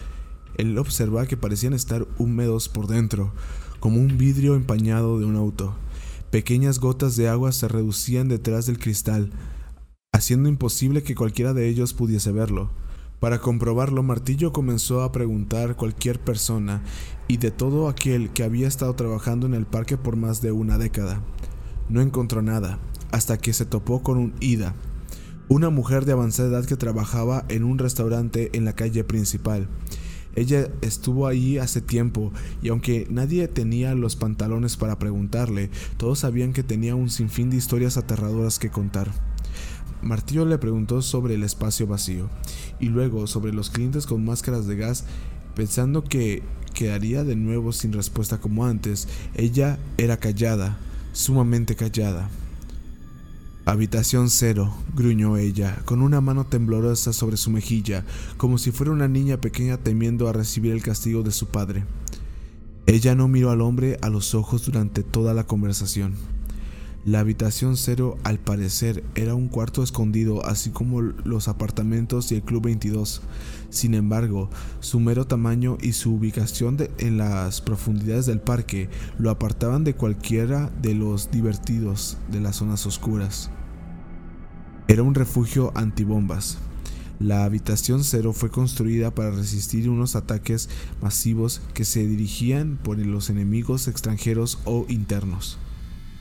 él observaba que parecían estar húmedos por dentro, como un vidrio empañado de un auto. Pequeñas gotas de agua se reducían detrás del cristal, haciendo imposible que cualquiera de ellos pudiese verlo. Para comprobarlo, Martillo comenzó a preguntar cualquier persona y de todo aquel que había estado trabajando en el parque por más de una década. No encontró nada, hasta que se topó con un Ida, una mujer de avanzada edad que trabajaba en un restaurante en la calle principal. Ella estuvo ahí hace tiempo y aunque nadie tenía los pantalones para preguntarle, todos sabían que tenía un sinfín de historias aterradoras que contar. Martillo le preguntó sobre el espacio vacío y luego sobre los clientes con máscaras de gas, pensando que quedaría de nuevo sin respuesta como antes. Ella era callada, sumamente callada. Habitación cero, gruñó ella, con una mano temblorosa sobre su mejilla, como si fuera una niña pequeña temiendo a recibir el castigo de su padre. Ella no miró al hombre a los ojos durante toda la conversación. La habitación cero al parecer era un cuarto escondido así como los apartamentos y el Club 22. Sin embargo, su mero tamaño y su ubicación en las profundidades del parque lo apartaban de cualquiera de los divertidos de las zonas oscuras. Era un refugio antibombas. La habitación cero fue construida para resistir unos ataques masivos que se dirigían por los enemigos extranjeros o internos.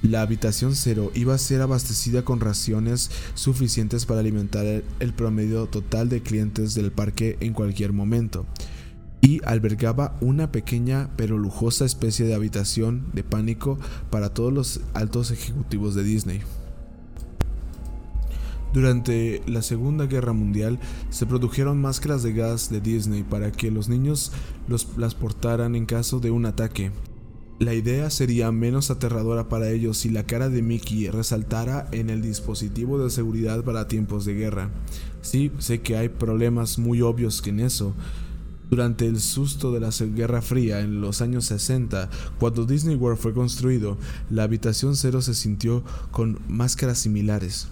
La habitación cero iba a ser abastecida con raciones suficientes para alimentar el promedio total de clientes del parque en cualquier momento y albergaba una pequeña pero lujosa especie de habitación de pánico para todos los altos ejecutivos de Disney. Durante la Segunda Guerra Mundial se produjeron máscaras de gas de Disney para que los niños las portaran en caso de un ataque. La idea sería menos aterradora para ellos si la cara de Mickey resaltara en el dispositivo de seguridad para tiempos de guerra. Sí, sé que hay problemas muy obvios en eso, durante el susto de la Guerra Fría en los años 60, cuando Disney World fue construido, la habitación cero se sintió con máscaras similares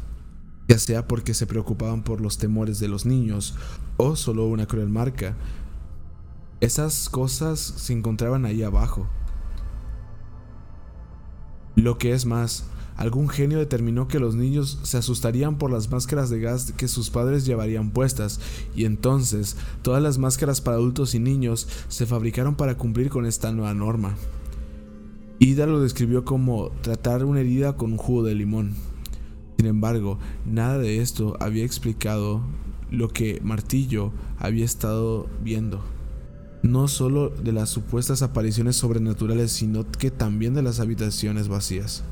ya sea porque se preocupaban por los temores de los niños o solo una cruel marca. Esas cosas se encontraban ahí abajo. Lo que es más, algún genio determinó que los niños se asustarían por las máscaras de gas que sus padres llevarían puestas, y entonces todas las máscaras para adultos y niños se fabricaron para cumplir con esta nueva norma. Ida lo describió como tratar una herida con un jugo de limón. Sin embargo, nada de esto había explicado lo que Martillo había estado viendo. No solo de las supuestas apariciones sobrenaturales, sino que también de las habitaciones vacías.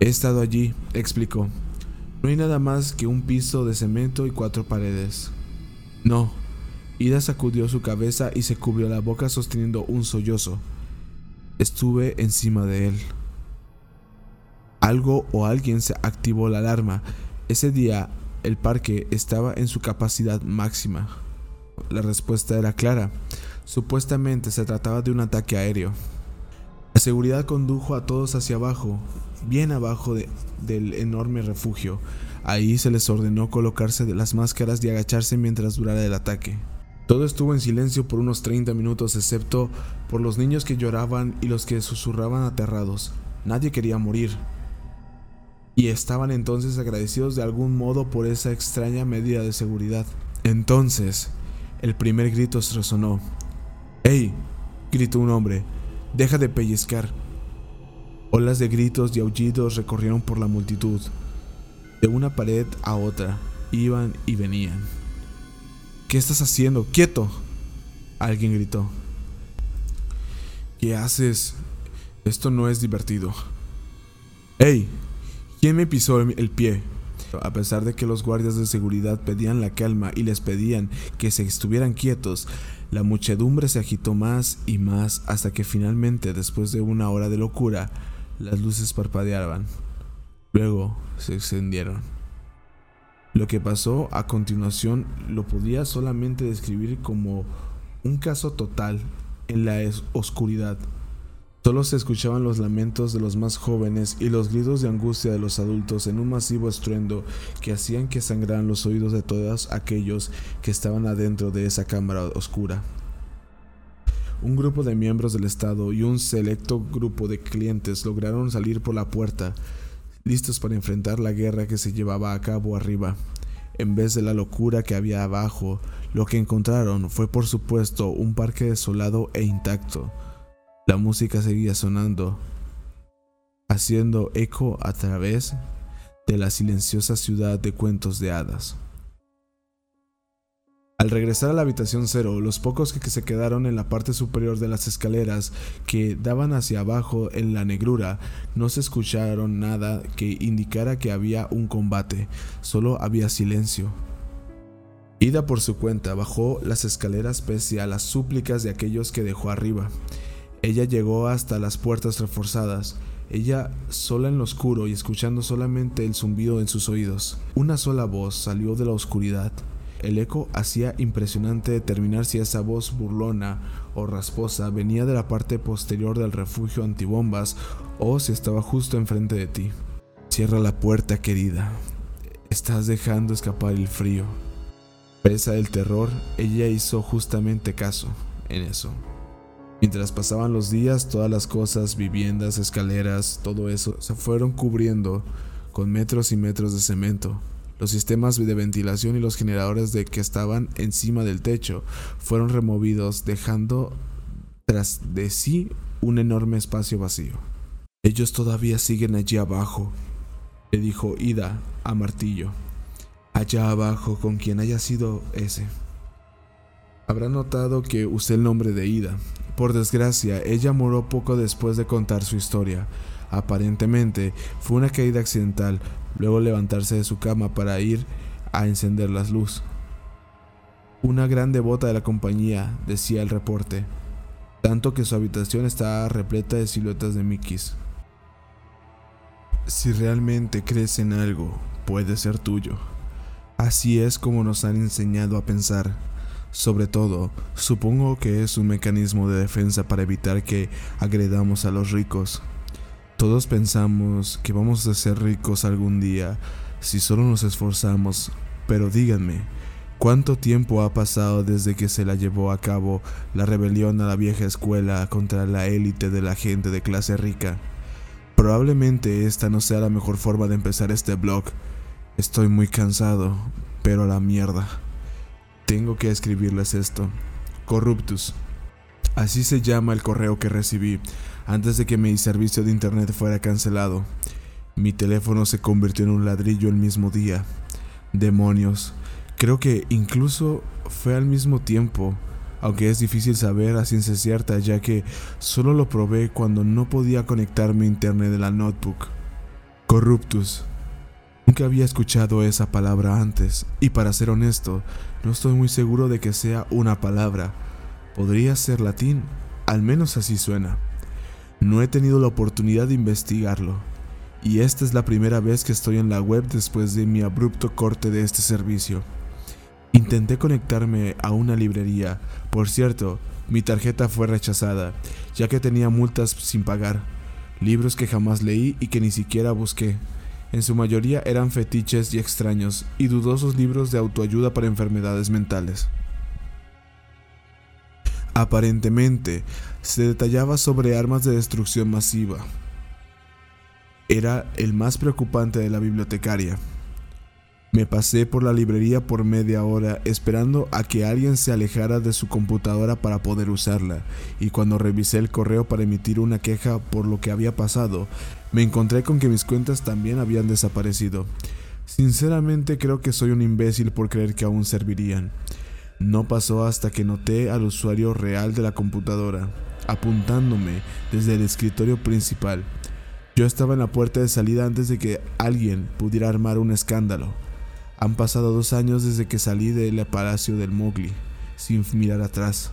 He estado allí, explicó. No hay nada más que un piso de cemento y cuatro paredes. No. Ida sacudió su cabeza y se cubrió la boca sosteniendo un sollozo. Estuve encima de él algo o alguien se activó la alarma. Ese día el parque estaba en su capacidad máxima. La respuesta era clara. Supuestamente se trataba de un ataque aéreo. La seguridad condujo a todos hacia abajo, bien abajo del enorme refugio. Ahí se les ordenó colocarse de las máscaras y agacharse mientras durara el ataque. Todo estuvo en silencio por unos 30 minutos, excepto por los niños que lloraban y los que susurraban aterrados. Nadie quería morir y estaban entonces agradecidos de algún modo por esa extraña medida de seguridad. Entonces, el primer grito resonó. ¡Ey! gritó un hombre. Deja de pellizcar. Olas de gritos y aullidos recorrieron por la multitud. De una pared a otra, iban y venían. ¿Qué estás haciendo? ¡Quieto! Alguien gritó. ¿Qué haces? Esto no es divertido. ¡Ey! ¿Quién me pisó el pie? A pesar de que los guardias de seguridad pedían la calma y les pedían que se estuvieran quietos, la muchedumbre se agitó más y más hasta que finalmente, después de una hora de locura, las luces parpadeaban. Luego se encendieron. Lo que pasó a continuación lo podía solamente describir como un caso total en la oscuridad. Solo se escuchaban los lamentos de los más jóvenes y los gritos de angustia de los adultos en un masivo estruendo que hacían que sangraran los oídos de todos aquellos que estaban adentro de esa cámara oscura. Un grupo de miembros del Estado y un selecto grupo de clientes lograron salir por la puerta, listos para enfrentar la guerra que se llevaba a cabo arriba. En vez de la locura que había abajo, lo que encontraron fue por supuesto un parque desolado e intacto la música seguía sonando, haciendo eco a través de la silenciosa ciudad de cuentos de hadas. Al regresar a la habitación cero, los pocos que se quedaron en la parte superior de las escaleras que daban hacia abajo en la negrura no se escucharon nada que indicara que había un combate, solo había silencio. Ida por su cuenta bajó las escaleras pese a las súplicas de aquellos que dejó arriba. Ella llegó hasta las puertas reforzadas, ella sola en lo oscuro y escuchando solamente el zumbido en sus oídos. Una sola voz salió de la oscuridad. El eco hacía impresionante determinar si esa voz burlona o rasposa venía de la parte posterior del refugio antibombas o si estaba justo enfrente de ti. Cierra la puerta, querida. Estás dejando escapar el frío. Presa del terror, ella hizo justamente caso en eso. Mientras pasaban los días, todas las cosas, viviendas, escaleras, todo eso, se fueron cubriendo con metros y metros de cemento. Los sistemas de ventilación y los generadores de que estaban encima del techo fueron removidos, dejando tras de sí un enorme espacio vacío. Ellos todavía siguen allí abajo, le dijo Ida a Martillo. Allá abajo con quien haya sido ese. Habrá notado que usé el nombre de Ida. Por desgracia, ella murió poco después de contar su historia. Aparentemente, fue una caída accidental, luego levantarse de su cama para ir a encender las luz. Una gran devota de la compañía, decía el reporte, tanto que su habitación estaba repleta de siluetas de Mickeys. Si realmente crees en algo, puede ser tuyo. Así es como nos han enseñado a pensar. Sobre todo, supongo que es un mecanismo de defensa para evitar que agredamos a los ricos. Todos pensamos que vamos a ser ricos algún día si solo nos esforzamos, pero díganme, ¿cuánto tiempo ha pasado desde que se la llevó a cabo la rebelión a la vieja escuela contra la élite de la gente de clase rica? Probablemente esta no sea la mejor forma de empezar este blog. Estoy muy cansado, pero a la mierda. Tengo que escribirles esto. Corruptus. Así se llama el correo que recibí antes de que mi servicio de internet fuera cancelado. Mi teléfono se convirtió en un ladrillo el mismo día. Demonios. Creo que incluso fue al mismo tiempo aunque es difícil saber a ciencia cierta ya que solo lo probé cuando no podía conectarme a internet de la notebook. Corruptus. Nunca había escuchado esa palabra antes, y para ser honesto, no estoy muy seguro de que sea una palabra. Podría ser latín, al menos así suena. No he tenido la oportunidad de investigarlo, y esta es la primera vez que estoy en la web después de mi abrupto corte de este servicio. Intenté conectarme a una librería. Por cierto, mi tarjeta fue rechazada, ya que tenía multas sin pagar, libros que jamás leí y que ni siquiera busqué. En su mayoría eran fetiches y extraños, y dudosos libros de autoayuda para enfermedades mentales. Aparentemente, se detallaba sobre armas de destrucción masiva. Era el más preocupante de la bibliotecaria. Me pasé por la librería por media hora esperando a que alguien se alejara de su computadora para poder usarla, y cuando revisé el correo para emitir una queja por lo que había pasado, me encontré con que mis cuentas también habían desaparecido. Sinceramente creo que soy un imbécil por creer que aún servirían. No pasó hasta que noté al usuario real de la computadora, apuntándome desde el escritorio principal. Yo estaba en la puerta de salida antes de que alguien pudiera armar un escándalo. Han pasado dos años desde que salí del palacio del Mowgli, sin mirar atrás.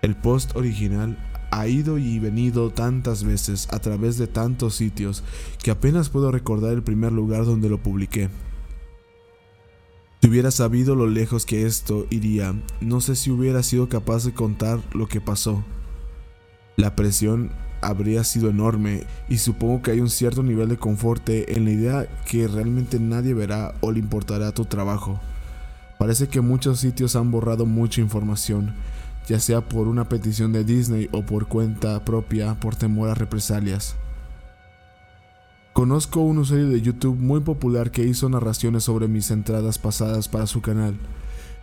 El post original ha ido y venido tantas veces a través de tantos sitios que apenas puedo recordar el primer lugar donde lo publiqué. Si hubiera sabido lo lejos que esto iría, no sé si hubiera sido capaz de contar lo que pasó. La presión habría sido enorme y supongo que hay un cierto nivel de confort en la idea que realmente nadie verá o le importará tu trabajo. Parece que muchos sitios han borrado mucha información, ya sea por una petición de Disney o por cuenta propia por temor a represalias. Conozco un usuario de YouTube muy popular que hizo narraciones sobre mis entradas pasadas para su canal.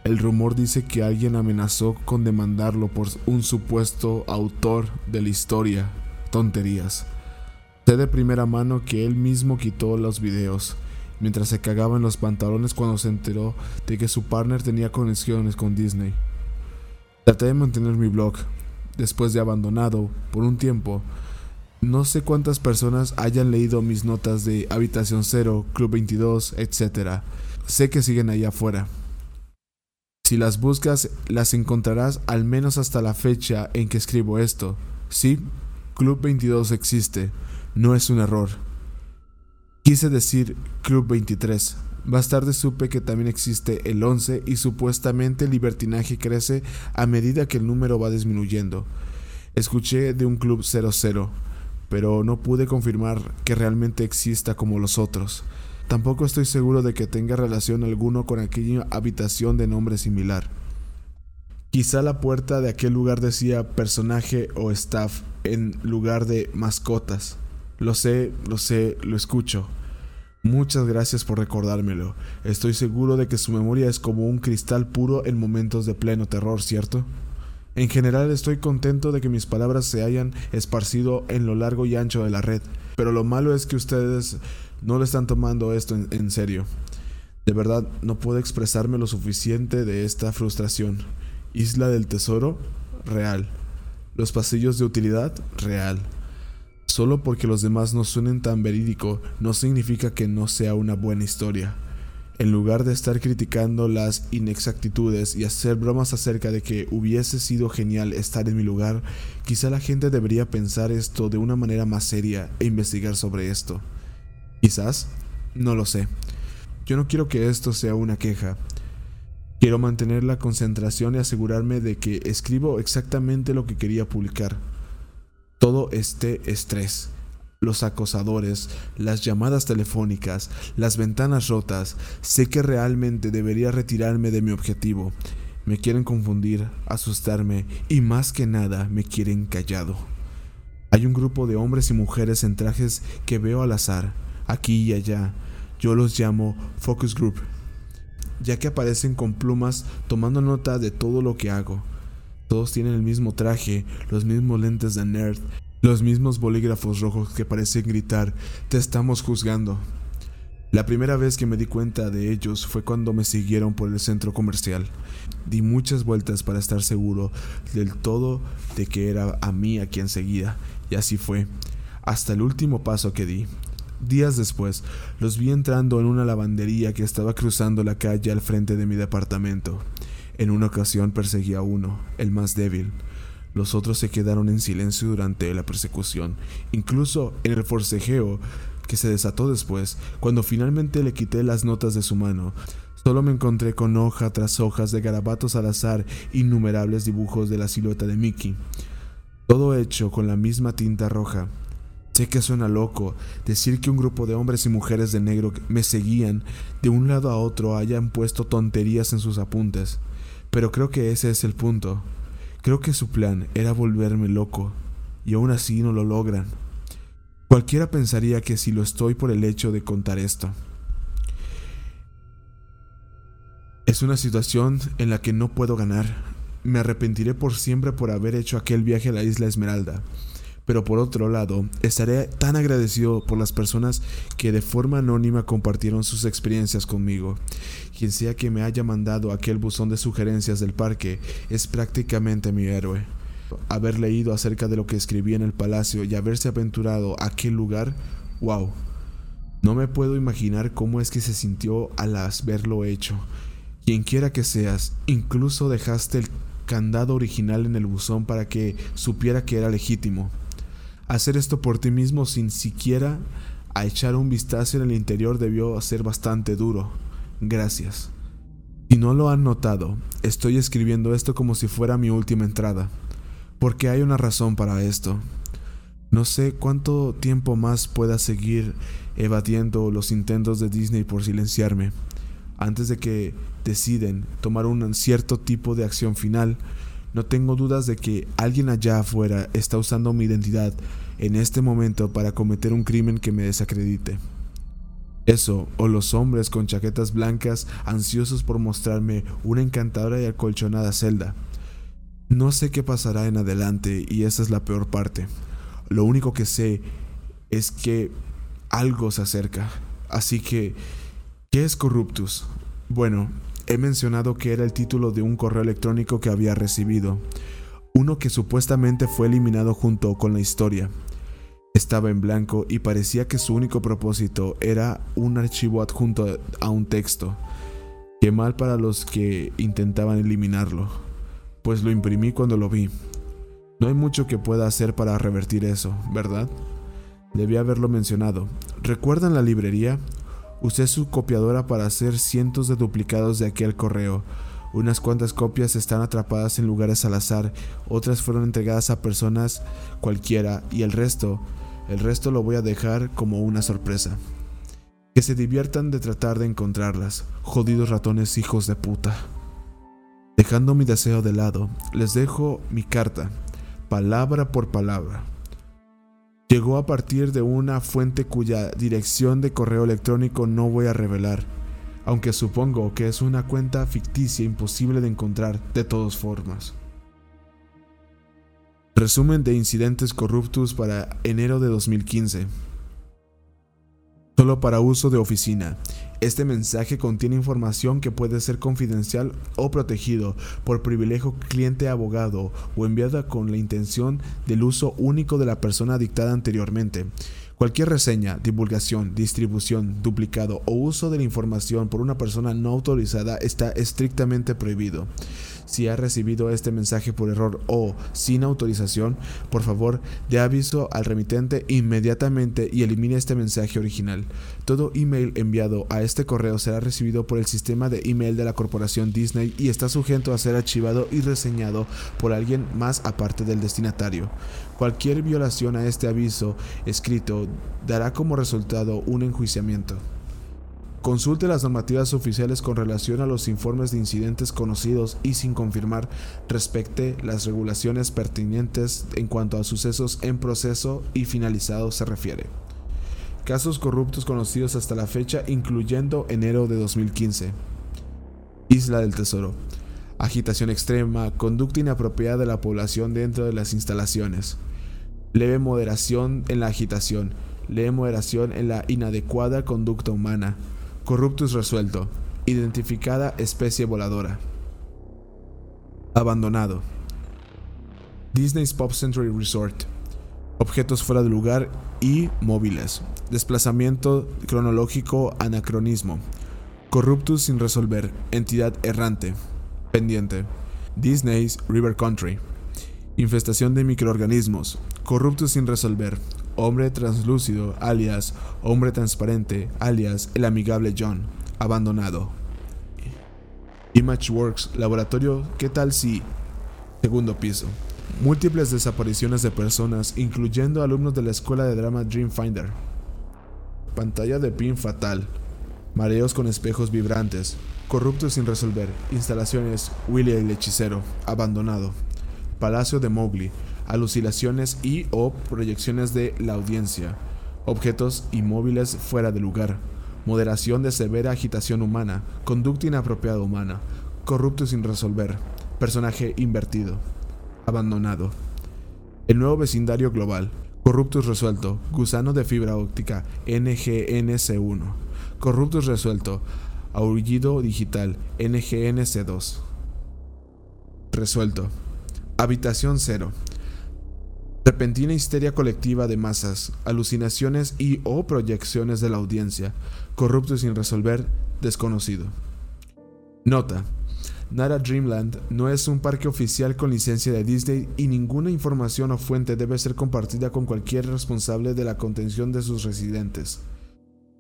El rumor dice que alguien amenazó con demandarlo por un supuesto autor de la historia tonterías. Sé de primera mano que él mismo quitó los videos, mientras se cagaba en los pantalones cuando se enteró de que su partner tenía conexiones con Disney. Traté de mantener mi blog, después de abandonado por un tiempo. No sé cuántas personas hayan leído mis notas de Habitación Cero, Club 22, etc. Sé que siguen ahí afuera. Si las buscas, las encontrarás al menos hasta la fecha en que escribo esto. Sí, Club 22 existe, no es un error. Quise decir Club 23. Más tarde supe que también existe el 11 y supuestamente el libertinaje crece a medida que el número va disminuyendo. Escuché de un Club 00, pero no pude confirmar que realmente exista como los otros. Tampoco estoy seguro de que tenga relación alguno con aquella habitación de nombre similar. Quizá la puerta de aquel lugar decía personaje o staff en lugar de mascotas. Lo sé, lo sé, lo escucho. Muchas gracias por recordármelo. Estoy seguro de que su memoria es como un cristal puro en momentos de pleno terror, ¿cierto? En general estoy contento de que mis palabras se hayan esparcido en lo largo y ancho de la red, pero lo malo es que ustedes no le están tomando esto en, en serio. De verdad, no puedo expresarme lo suficiente de esta frustración. Isla del Tesoro, real. Los pasillos de utilidad, real. Solo porque los demás no suenen tan verídico no significa que no sea una buena historia. En lugar de estar criticando las inexactitudes y hacer bromas acerca de que hubiese sido genial estar en mi lugar, quizá la gente debería pensar esto de una manera más seria e investigar sobre esto. Quizás, no lo sé. Yo no quiero que esto sea una queja. Quiero mantener la concentración y asegurarme de que escribo exactamente lo que quería publicar. Todo este estrés, los acosadores, las llamadas telefónicas, las ventanas rotas, sé que realmente debería retirarme de mi objetivo. Me quieren confundir, asustarme y más que nada me quieren callado. Hay un grupo de hombres y mujeres en trajes que veo al azar, aquí y allá, yo los llamo Focus Group, ya que aparecen con plumas tomando nota de todo lo que hago. Todos tienen el mismo traje, los mismos lentes de nerd, los mismos bolígrafos rojos que parecen gritar, te estamos juzgando. La primera vez que me di cuenta de ellos fue cuando me siguieron por el centro comercial. Di muchas vueltas para estar seguro del todo de que era a mí a quien seguía, y así fue, hasta el último paso que di. Días después, los vi entrando en una lavandería que estaba cruzando la calle al frente de mi departamento. En una ocasión perseguí a uno, el más débil. Los otros se quedaron en silencio durante la persecución, incluso en el forcejeo que se desató después, cuando finalmente le quité las notas de su mano. Solo me encontré con hoja tras hojas de garabatos al azar, innumerables dibujos de la silueta de Mickey, todo hecho con la misma tinta roja. Sé que suena loco decir que un grupo de hombres y mujeres de negro me seguían de un lado a otro hayan puesto tonterías en sus apuntes, pero creo que ese es el punto. Creo que su plan era volverme loco, y aún así no lo logran. Cualquiera pensaría que si lo estoy por el hecho de contar esto. Es una situación en la que no puedo ganar. Me arrepentiré por siempre por haber hecho aquel viaje a la isla Esmeralda. Pero por otro lado, estaré tan agradecido por las personas que de forma anónima compartieron sus experiencias conmigo. Quien sea que me haya mandado aquel buzón de sugerencias del parque es prácticamente mi héroe. Haber leído acerca de lo que escribí en el palacio y haberse aventurado a aquel lugar, wow. No me puedo imaginar cómo es que se sintió al verlo hecho. Quien quiera que seas, incluso dejaste el candado original en el buzón para que supiera que era legítimo. Hacer esto por ti mismo sin siquiera a echar un vistazo en el interior debió ser bastante duro. Gracias. Si no lo han notado, estoy escribiendo esto como si fuera mi última entrada, porque hay una razón para esto. No sé cuánto tiempo más pueda seguir evadiendo los intentos de Disney por silenciarme, antes de que deciden tomar un cierto tipo de acción final no tengo dudas de que alguien allá afuera está usando mi identidad en este momento para cometer un crimen que me desacredite. Eso, o los hombres con chaquetas blancas ansiosos por mostrarme una encantadora y acolchonada celda. No sé qué pasará en adelante y esa es la peor parte. Lo único que sé es que algo se acerca. Así que, ¿qué es Corruptus? Bueno, he mencionado que era el título de un correo electrónico que había recibido, uno que supuestamente fue eliminado junto con la historia. Estaba en blanco y parecía que su único propósito era un archivo adjunto a un texto. Qué mal para los que intentaban eliminarlo, pues lo imprimí cuando lo vi. No hay mucho que pueda hacer para revertir eso, ¿verdad? Debí haberlo mencionado. ¿Recuerdan la librería? Usé su copiadora para hacer cientos de duplicados de aquel correo. Unas cuantas copias están atrapadas en lugares al azar, otras fueron entregadas a personas cualquiera y el resto, el resto lo voy a dejar como una sorpresa. Que se diviertan de tratar de encontrarlas, jodidos ratones hijos de puta. Dejando mi deseo de lado, les dejo mi carta, palabra por palabra llegó a partir de una fuente cuya dirección de correo electrónico no voy a revelar, aunque supongo que es una cuenta ficticia imposible de encontrar de todas formas. Resumen de incidentes corruptos para enero de 2015. Solo para uso de oficina. Este mensaje contiene información que puede ser confidencial o protegido por privilegio cliente-abogado o enviada con la intención del uso único de la persona dictada anteriormente. Cualquier reseña, divulgación, distribución, duplicado o uso de la información por una persona no autorizada está estrictamente prohibido. Si ha recibido este mensaje por error o sin autorización, por favor, dé aviso al remitente inmediatamente y elimine este mensaje original. Todo email enviado a este correo será recibido por el sistema de email de la corporación Disney y está sujeto a ser archivado y reseñado por alguien más aparte del destinatario. Cualquier violación a este aviso escrito dará como resultado un enjuiciamiento. Consulte las normativas oficiales con relación a los informes de incidentes conocidos y sin confirmar respecte las regulaciones pertinentes en cuanto a sucesos en proceso y finalizado se refiere. Casos corruptos conocidos hasta la fecha, incluyendo enero de 2015. Isla del Tesoro. Agitación extrema, conducta inapropiada de la población dentro de las instalaciones. Leve moderación en la agitación. Leve moderación en la inadecuada conducta humana Corruptus resuelto. Identificada especie voladora. Abandonado. Disney's Pop Century Resort. Objetos fuera de lugar y móviles. Desplazamiento cronológico anacronismo. Corruptus sin resolver. Entidad errante. Pendiente. Disney's River Country. Infestación de microorganismos. Corruptus sin resolver. Hombre translúcido, alias Hombre transparente, alias El amigable John, abandonado. Imageworks, laboratorio, ¿qué tal si? Segundo piso. Múltiples desapariciones de personas, incluyendo alumnos de la escuela de drama Dreamfinder. Pantalla de pin fatal. Mareos con espejos vibrantes. Corruptos sin resolver. Instalaciones Willy el hechicero, abandonado. Palacio de Mowgli, alucinaciones y o proyecciones de la audiencia, objetos inmóviles fuera de lugar, moderación de severa agitación humana, conducta inapropiada humana, corrupto sin resolver, personaje invertido, abandonado. El nuevo vecindario global, corruptus resuelto, gusano de fibra óptica NGNC1, corruptus resuelto, aullido digital NGNC2. Resuelto. Habitación 0. Repentina histeria colectiva de masas, alucinaciones y o proyecciones de la audiencia, corrupto sin resolver, desconocido. Nota. Nara Dreamland no es un parque oficial con licencia de Disney y ninguna información o fuente debe ser compartida con cualquier responsable de la contención de sus residentes.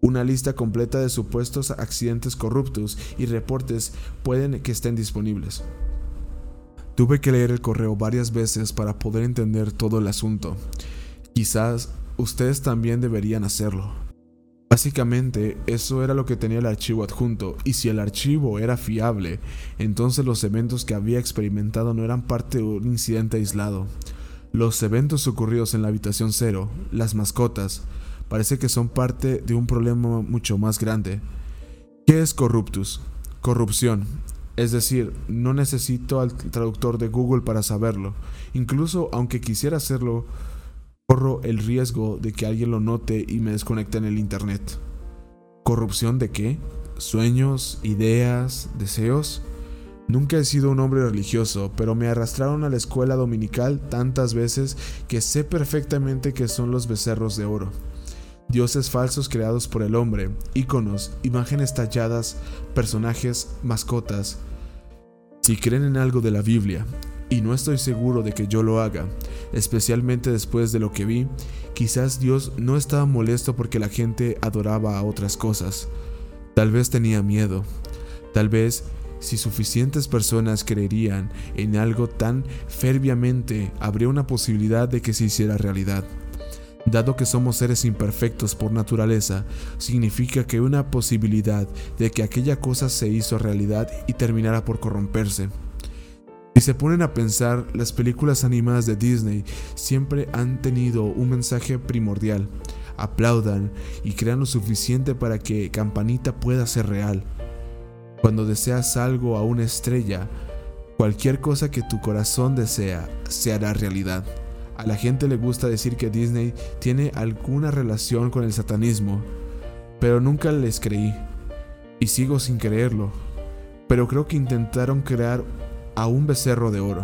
Una lista completa de supuestos accidentes corruptos y reportes pueden que estén disponibles. Tuve que leer el correo varias veces para poder entender todo el asunto. Quizás ustedes también deberían hacerlo. Básicamente, eso era lo que tenía el archivo adjunto, y si el archivo era fiable, entonces los eventos que había experimentado no eran parte de un incidente aislado. Los eventos ocurridos en la habitación cero, las mascotas, parece que son parte de un problema mucho más grande. ¿Qué es corruptus? Corrupción, es decir, no necesito al traductor de Google para saberlo. Incluso aunque quisiera hacerlo, corro el riesgo de que alguien lo note y me desconecte en el Internet. ¿Corrupción de qué? ¿Sueños? ¿Ideas? ¿Deseos? Nunca he sido un hombre religioso, pero me arrastraron a la escuela dominical tantas veces que sé perfectamente que son los becerros de oro dioses falsos creados por el hombre, íconos, imágenes talladas, personajes, mascotas. Si creen en algo de la Biblia, y no estoy seguro de que yo lo haga, especialmente después de lo que vi, quizás Dios no estaba molesto porque la gente adoraba a otras cosas. Tal vez tenía miedo. Tal vez si suficientes personas creerían en algo tan ferviamente, habría una posibilidad de que se hiciera realidad. Dado que somos seres imperfectos por naturaleza, significa que una posibilidad de que aquella cosa se hizo realidad y terminara por corromperse. Si se ponen a pensar, las películas animadas de Disney siempre han tenido un mensaje primordial. Aplaudan y crean lo suficiente para que Campanita pueda ser real. Cuando deseas algo a una estrella, Cualquier cosa que tu corazón desea se hará realidad. A la gente le gusta decir que Disney tiene alguna relación con el satanismo, pero nunca les creí. Y sigo sin creerlo. Pero creo que intentaron crear a un becerro de oro,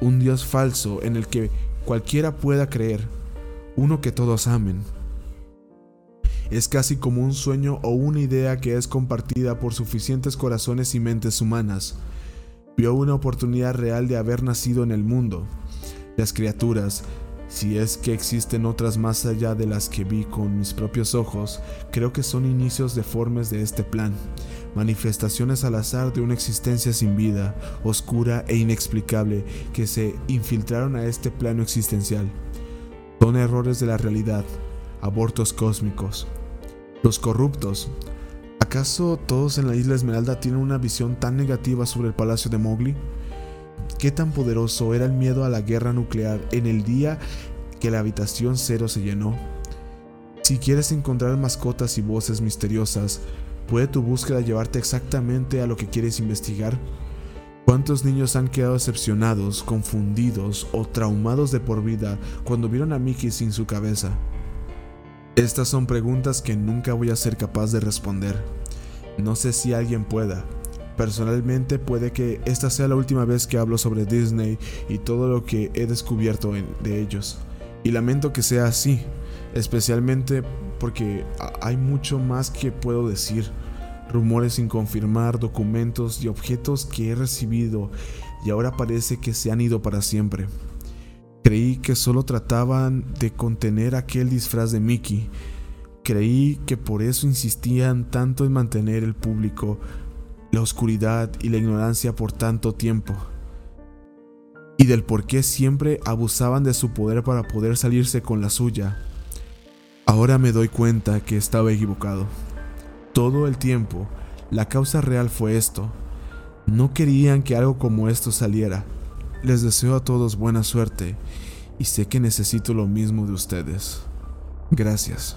un dios falso en el que cualquiera pueda creer, uno que todos amen. Es casi como un sueño o una idea que es compartida por suficientes corazones y mentes humanas. Vio una oportunidad real de haber nacido en el mundo. Las criaturas, si es que existen otras más allá de las que vi con mis propios ojos, creo que son inicios deformes de este plan, manifestaciones al azar de una existencia sin vida, oscura e inexplicable, que se infiltraron a este plano existencial. Son errores de la realidad, abortos cósmicos. Los corruptos. ¿Acaso todos en la isla Esmeralda tienen una visión tan negativa sobre el palacio de Mowgli? ¿Qué tan poderoso era el miedo a la guerra nuclear en el día que la habitación cero se llenó? Si quieres encontrar mascotas y voces misteriosas, ¿puede tu búsqueda llevarte exactamente a lo que quieres investigar? ¿Cuántos niños han quedado decepcionados, confundidos o traumados de por vida cuando vieron a Mickey sin su cabeza? Estas son preguntas que nunca voy a ser capaz de responder. No sé si alguien pueda, Personalmente puede que esta sea la última vez que hablo sobre Disney y todo lo que he descubierto de ellos. Y lamento que sea así, especialmente porque hay mucho más que puedo decir. Rumores sin confirmar, documentos y objetos que he recibido y ahora parece que se han ido para siempre. Creí que solo trataban de contener aquel disfraz de Mickey. Creí que por eso insistían tanto en mantener el público la oscuridad y la ignorancia por tanto tiempo, y del por qué siempre abusaban de su poder para poder salirse con la suya. Ahora me doy cuenta que estaba equivocado. Todo el tiempo, la causa real fue esto. No querían que algo como esto saliera. Les deseo a todos buena suerte y sé que necesito lo mismo de ustedes. Gracias.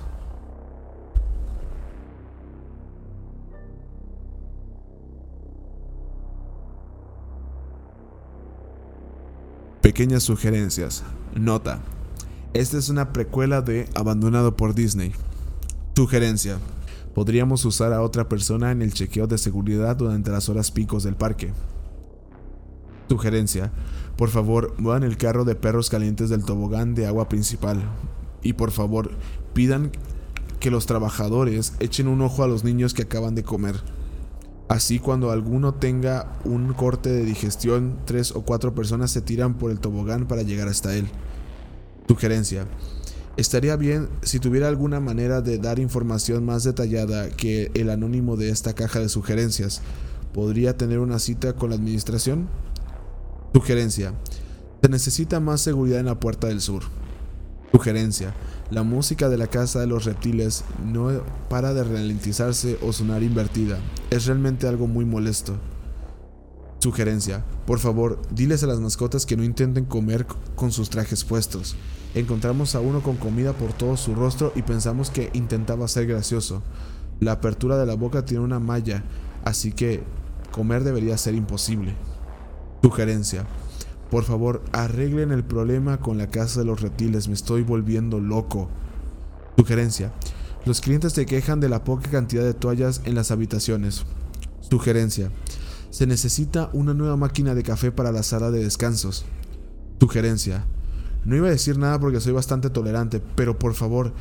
Pequeñas sugerencias. Nota. Esta es una precuela de Abandonado por Disney. Sugerencia. Podríamos usar a otra persona en el chequeo de seguridad durante las horas picos del parque. Sugerencia. Por favor, muevan el carro de perros calientes del tobogán de agua principal. Y por favor, pidan que los trabajadores echen un ojo a los niños que acaban de comer. Así cuando alguno tenga un corte de digestión, tres o cuatro personas se tiran por el tobogán para llegar hasta él. Sugerencia. Estaría bien si tuviera alguna manera de dar información más detallada que el anónimo de esta caja de sugerencias. ¿Podría tener una cita con la administración? Sugerencia. Se necesita más seguridad en la puerta del sur. Sugerencia. La música de la casa de los reptiles no para de ralentizarse o sonar invertida. Es realmente algo muy molesto. Sugerencia. Por favor, diles a las mascotas que no intenten comer con sus trajes puestos. Encontramos a uno con comida por todo su rostro y pensamos que intentaba ser gracioso. La apertura de la boca tiene una malla, así que comer debería ser imposible. Sugerencia. Por favor, arreglen el problema con la casa de los reptiles, me estoy volviendo loco. Sugerencia. Los clientes se quejan de la poca cantidad de toallas en las habitaciones. Sugerencia. Se necesita una nueva máquina de café para la sala de descansos. Sugerencia. No iba a decir nada porque soy bastante tolerante, pero por favor,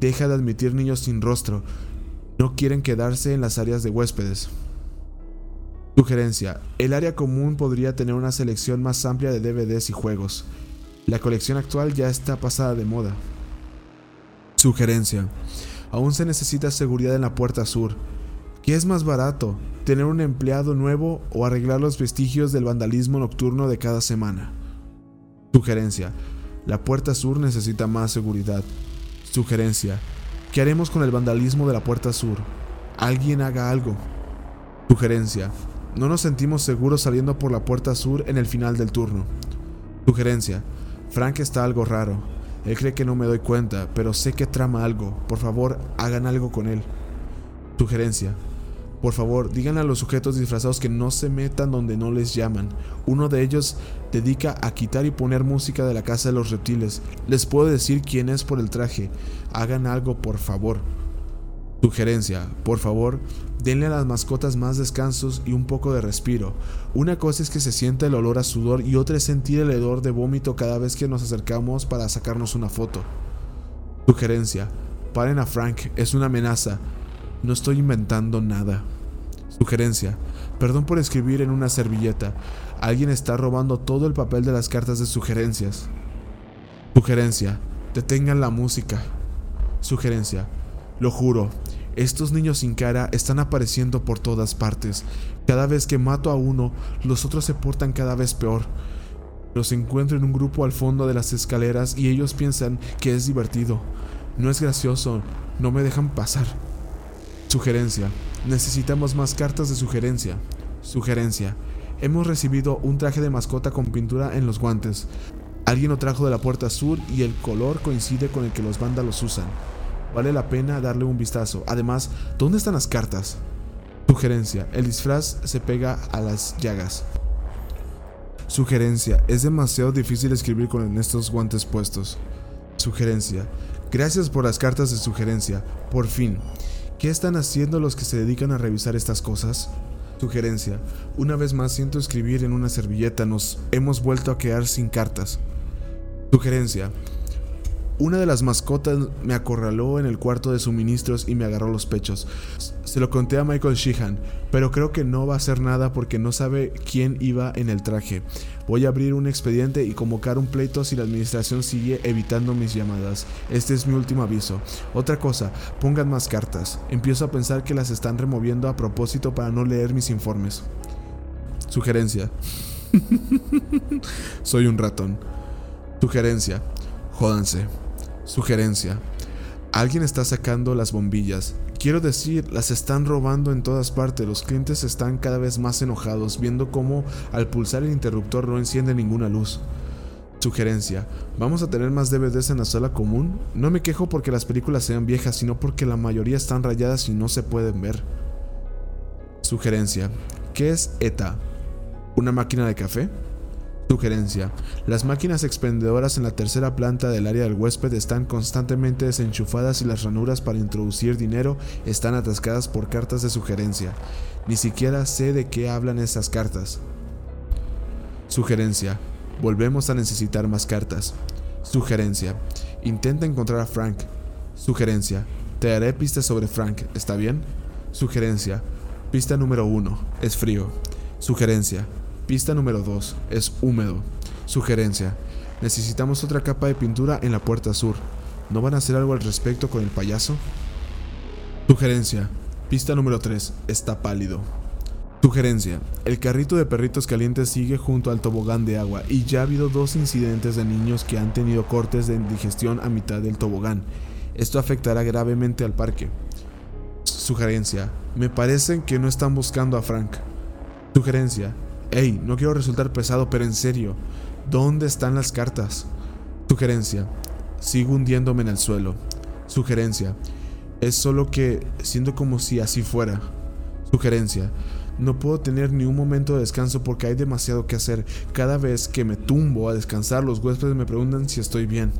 deja de admitir niños sin rostro. No quieren quedarse en las áreas de huéspedes. Sugerencia. El área común podría tener una selección más amplia de DVDs y juegos. La colección actual ya está pasada de moda. Sugerencia. Aún se necesita seguridad en la puerta sur. ¿Qué es más barato? ¿Tener un empleado nuevo o arreglar los vestigios del vandalismo nocturno de cada semana? Sugerencia. La puerta sur necesita más seguridad. Sugerencia. ¿Qué haremos con el vandalismo de la puerta sur? Alguien haga algo. Sugerencia. No nos sentimos seguros saliendo por la puerta sur en el final del turno. Sugerencia. Frank está algo raro. Él cree que no me doy cuenta, pero sé que trama algo. Por favor, hagan algo con él. Sugerencia. Por favor, digan a los sujetos disfrazados que no se metan donde no les llaman. Uno de ellos dedica a quitar y poner música de la casa de los reptiles. Les puedo decir quién es por el traje. Hagan algo, por favor. Sugerencia, por favor, denle a las mascotas más descansos y un poco de respiro. Una cosa es que se sienta el olor a sudor y otra es sentir el hedor de vómito cada vez que nos acercamos para sacarnos una foto. Sugerencia, paren a Frank, es una amenaza. No estoy inventando nada. Sugerencia. Perdón por escribir en una servilleta. Alguien está robando todo el papel de las cartas de sugerencias. Sugerencia. Detengan la música. Sugerencia. Lo juro, estos niños sin cara están apareciendo por todas partes. Cada vez que mato a uno, los otros se portan cada vez peor. Los encuentro en un grupo al fondo de las escaleras y ellos piensan que es divertido. No es gracioso, no me dejan pasar. Sugerencia. Necesitamos más cartas de sugerencia. Sugerencia. Hemos recibido un traje de mascota con pintura en los guantes. Alguien lo trajo de la puerta sur y el color coincide con el que los vándalos usan. Vale la pena darle un vistazo. Además, ¿dónde están las cartas? Sugerencia. El disfraz se pega a las llagas. Sugerencia. Es demasiado difícil escribir con estos guantes puestos. Sugerencia. Gracias por las cartas de sugerencia. Por fin. ¿Qué están haciendo los que se dedican a revisar estas cosas? Sugerencia. Una vez más siento escribir en una servilleta. Nos hemos vuelto a quedar sin cartas. Sugerencia. Una de las mascotas me acorraló en el cuarto de suministros y me agarró los pechos. Se lo conté a Michael Sheehan, pero creo que no va a hacer nada porque no sabe quién iba en el traje. Voy a abrir un expediente y convocar un pleito si la administración sigue evitando mis llamadas. Este es mi último aviso. Otra cosa, pongan más cartas. Empiezo a pensar que las están removiendo a propósito para no leer mis informes. Sugerencia. Soy un ratón. Sugerencia. Jódanse. Sugerencia. Alguien está sacando las bombillas. Quiero decir, las están robando en todas partes. Los clientes están cada vez más enojados viendo cómo al pulsar el interruptor no enciende ninguna luz. Sugerencia. ¿Vamos a tener más DVDs en la sala común? No me quejo porque las películas sean viejas, sino porque la mayoría están rayadas y no se pueden ver. Sugerencia. ¿Qué es ETA? ¿Una máquina de café? Sugerencia. Las máquinas expendedoras en la tercera planta del área del huésped están constantemente desenchufadas y las ranuras para introducir dinero están atascadas por cartas de sugerencia. Ni siquiera sé de qué hablan esas cartas. Sugerencia. Volvemos a necesitar más cartas. Sugerencia. Intenta encontrar a Frank. Sugerencia. Te daré pistas sobre Frank, ¿está bien? Sugerencia. Pista número 1. Es frío. Sugerencia. Pista número 2. Es húmedo. Sugerencia. Necesitamos otra capa de pintura en la puerta sur. ¿No van a hacer algo al respecto con el payaso? Sugerencia. Pista número 3. Está pálido. Sugerencia. El carrito de perritos calientes sigue junto al tobogán de agua y ya ha habido dos incidentes de niños que han tenido cortes de indigestión a mitad del tobogán. Esto afectará gravemente al parque. Sugerencia. Me parecen que no están buscando a Frank. Sugerencia. Hey, no quiero resultar pesado, pero en serio, ¿dónde están las cartas? Sugerencia, sigo hundiéndome en el suelo. Sugerencia, es solo que siento como si así fuera. Sugerencia, no puedo tener ni un momento de descanso porque hay demasiado que hacer. Cada vez que me tumbo a descansar, los huéspedes me preguntan si estoy bien.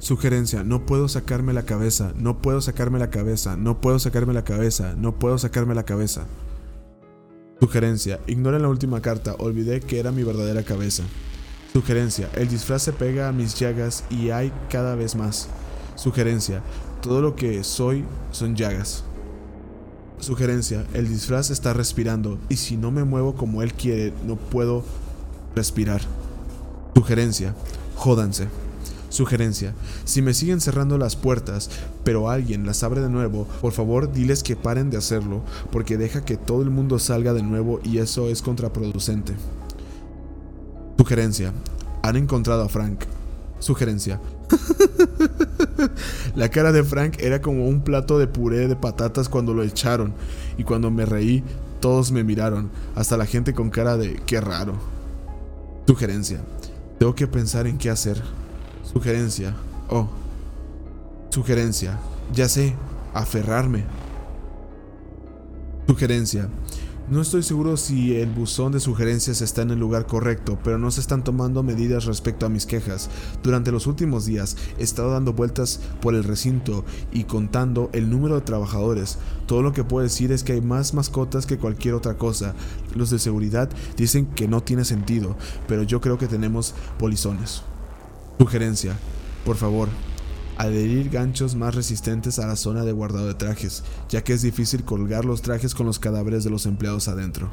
Sugerencia, no puedo sacarme la cabeza, no puedo sacarme la cabeza, no puedo sacarme la cabeza, no puedo sacarme la cabeza. Sugerencia, ignoren la última carta, olvidé que era mi verdadera cabeza. Sugerencia, el disfraz se pega a mis llagas y hay cada vez más. Sugerencia, todo lo que soy son llagas. Sugerencia, el disfraz está respirando y si no me muevo como él quiere, no puedo respirar. Sugerencia, jódanse. Sugerencia, si me siguen cerrando las puertas, pero alguien las abre de nuevo, por favor diles que paren de hacerlo, porque deja que todo el mundo salga de nuevo y eso es contraproducente. Sugerencia, han encontrado a Frank. Sugerencia. La cara de Frank era como un plato de puré de patatas cuando lo echaron, y cuando me reí, todos me miraron, hasta la gente con cara de qué raro. Sugerencia. Tengo que pensar en qué hacer. Sugerencia. Oh. Sugerencia. Ya sé. Aferrarme. Sugerencia. No estoy seguro si el buzón de sugerencias está en el lugar correcto, pero no se están tomando medidas respecto a mis quejas. Durante los últimos días he estado dando vueltas por el recinto y contando el número de trabajadores. Todo lo que puedo decir es que hay más mascotas que cualquier otra cosa. Los de seguridad dicen que no tiene sentido, pero yo creo que tenemos polizones. Sugerencia. Por favor, adherir ganchos más resistentes a la zona de guardado de trajes, ya que es difícil colgar los trajes con los cadáveres de los empleados adentro.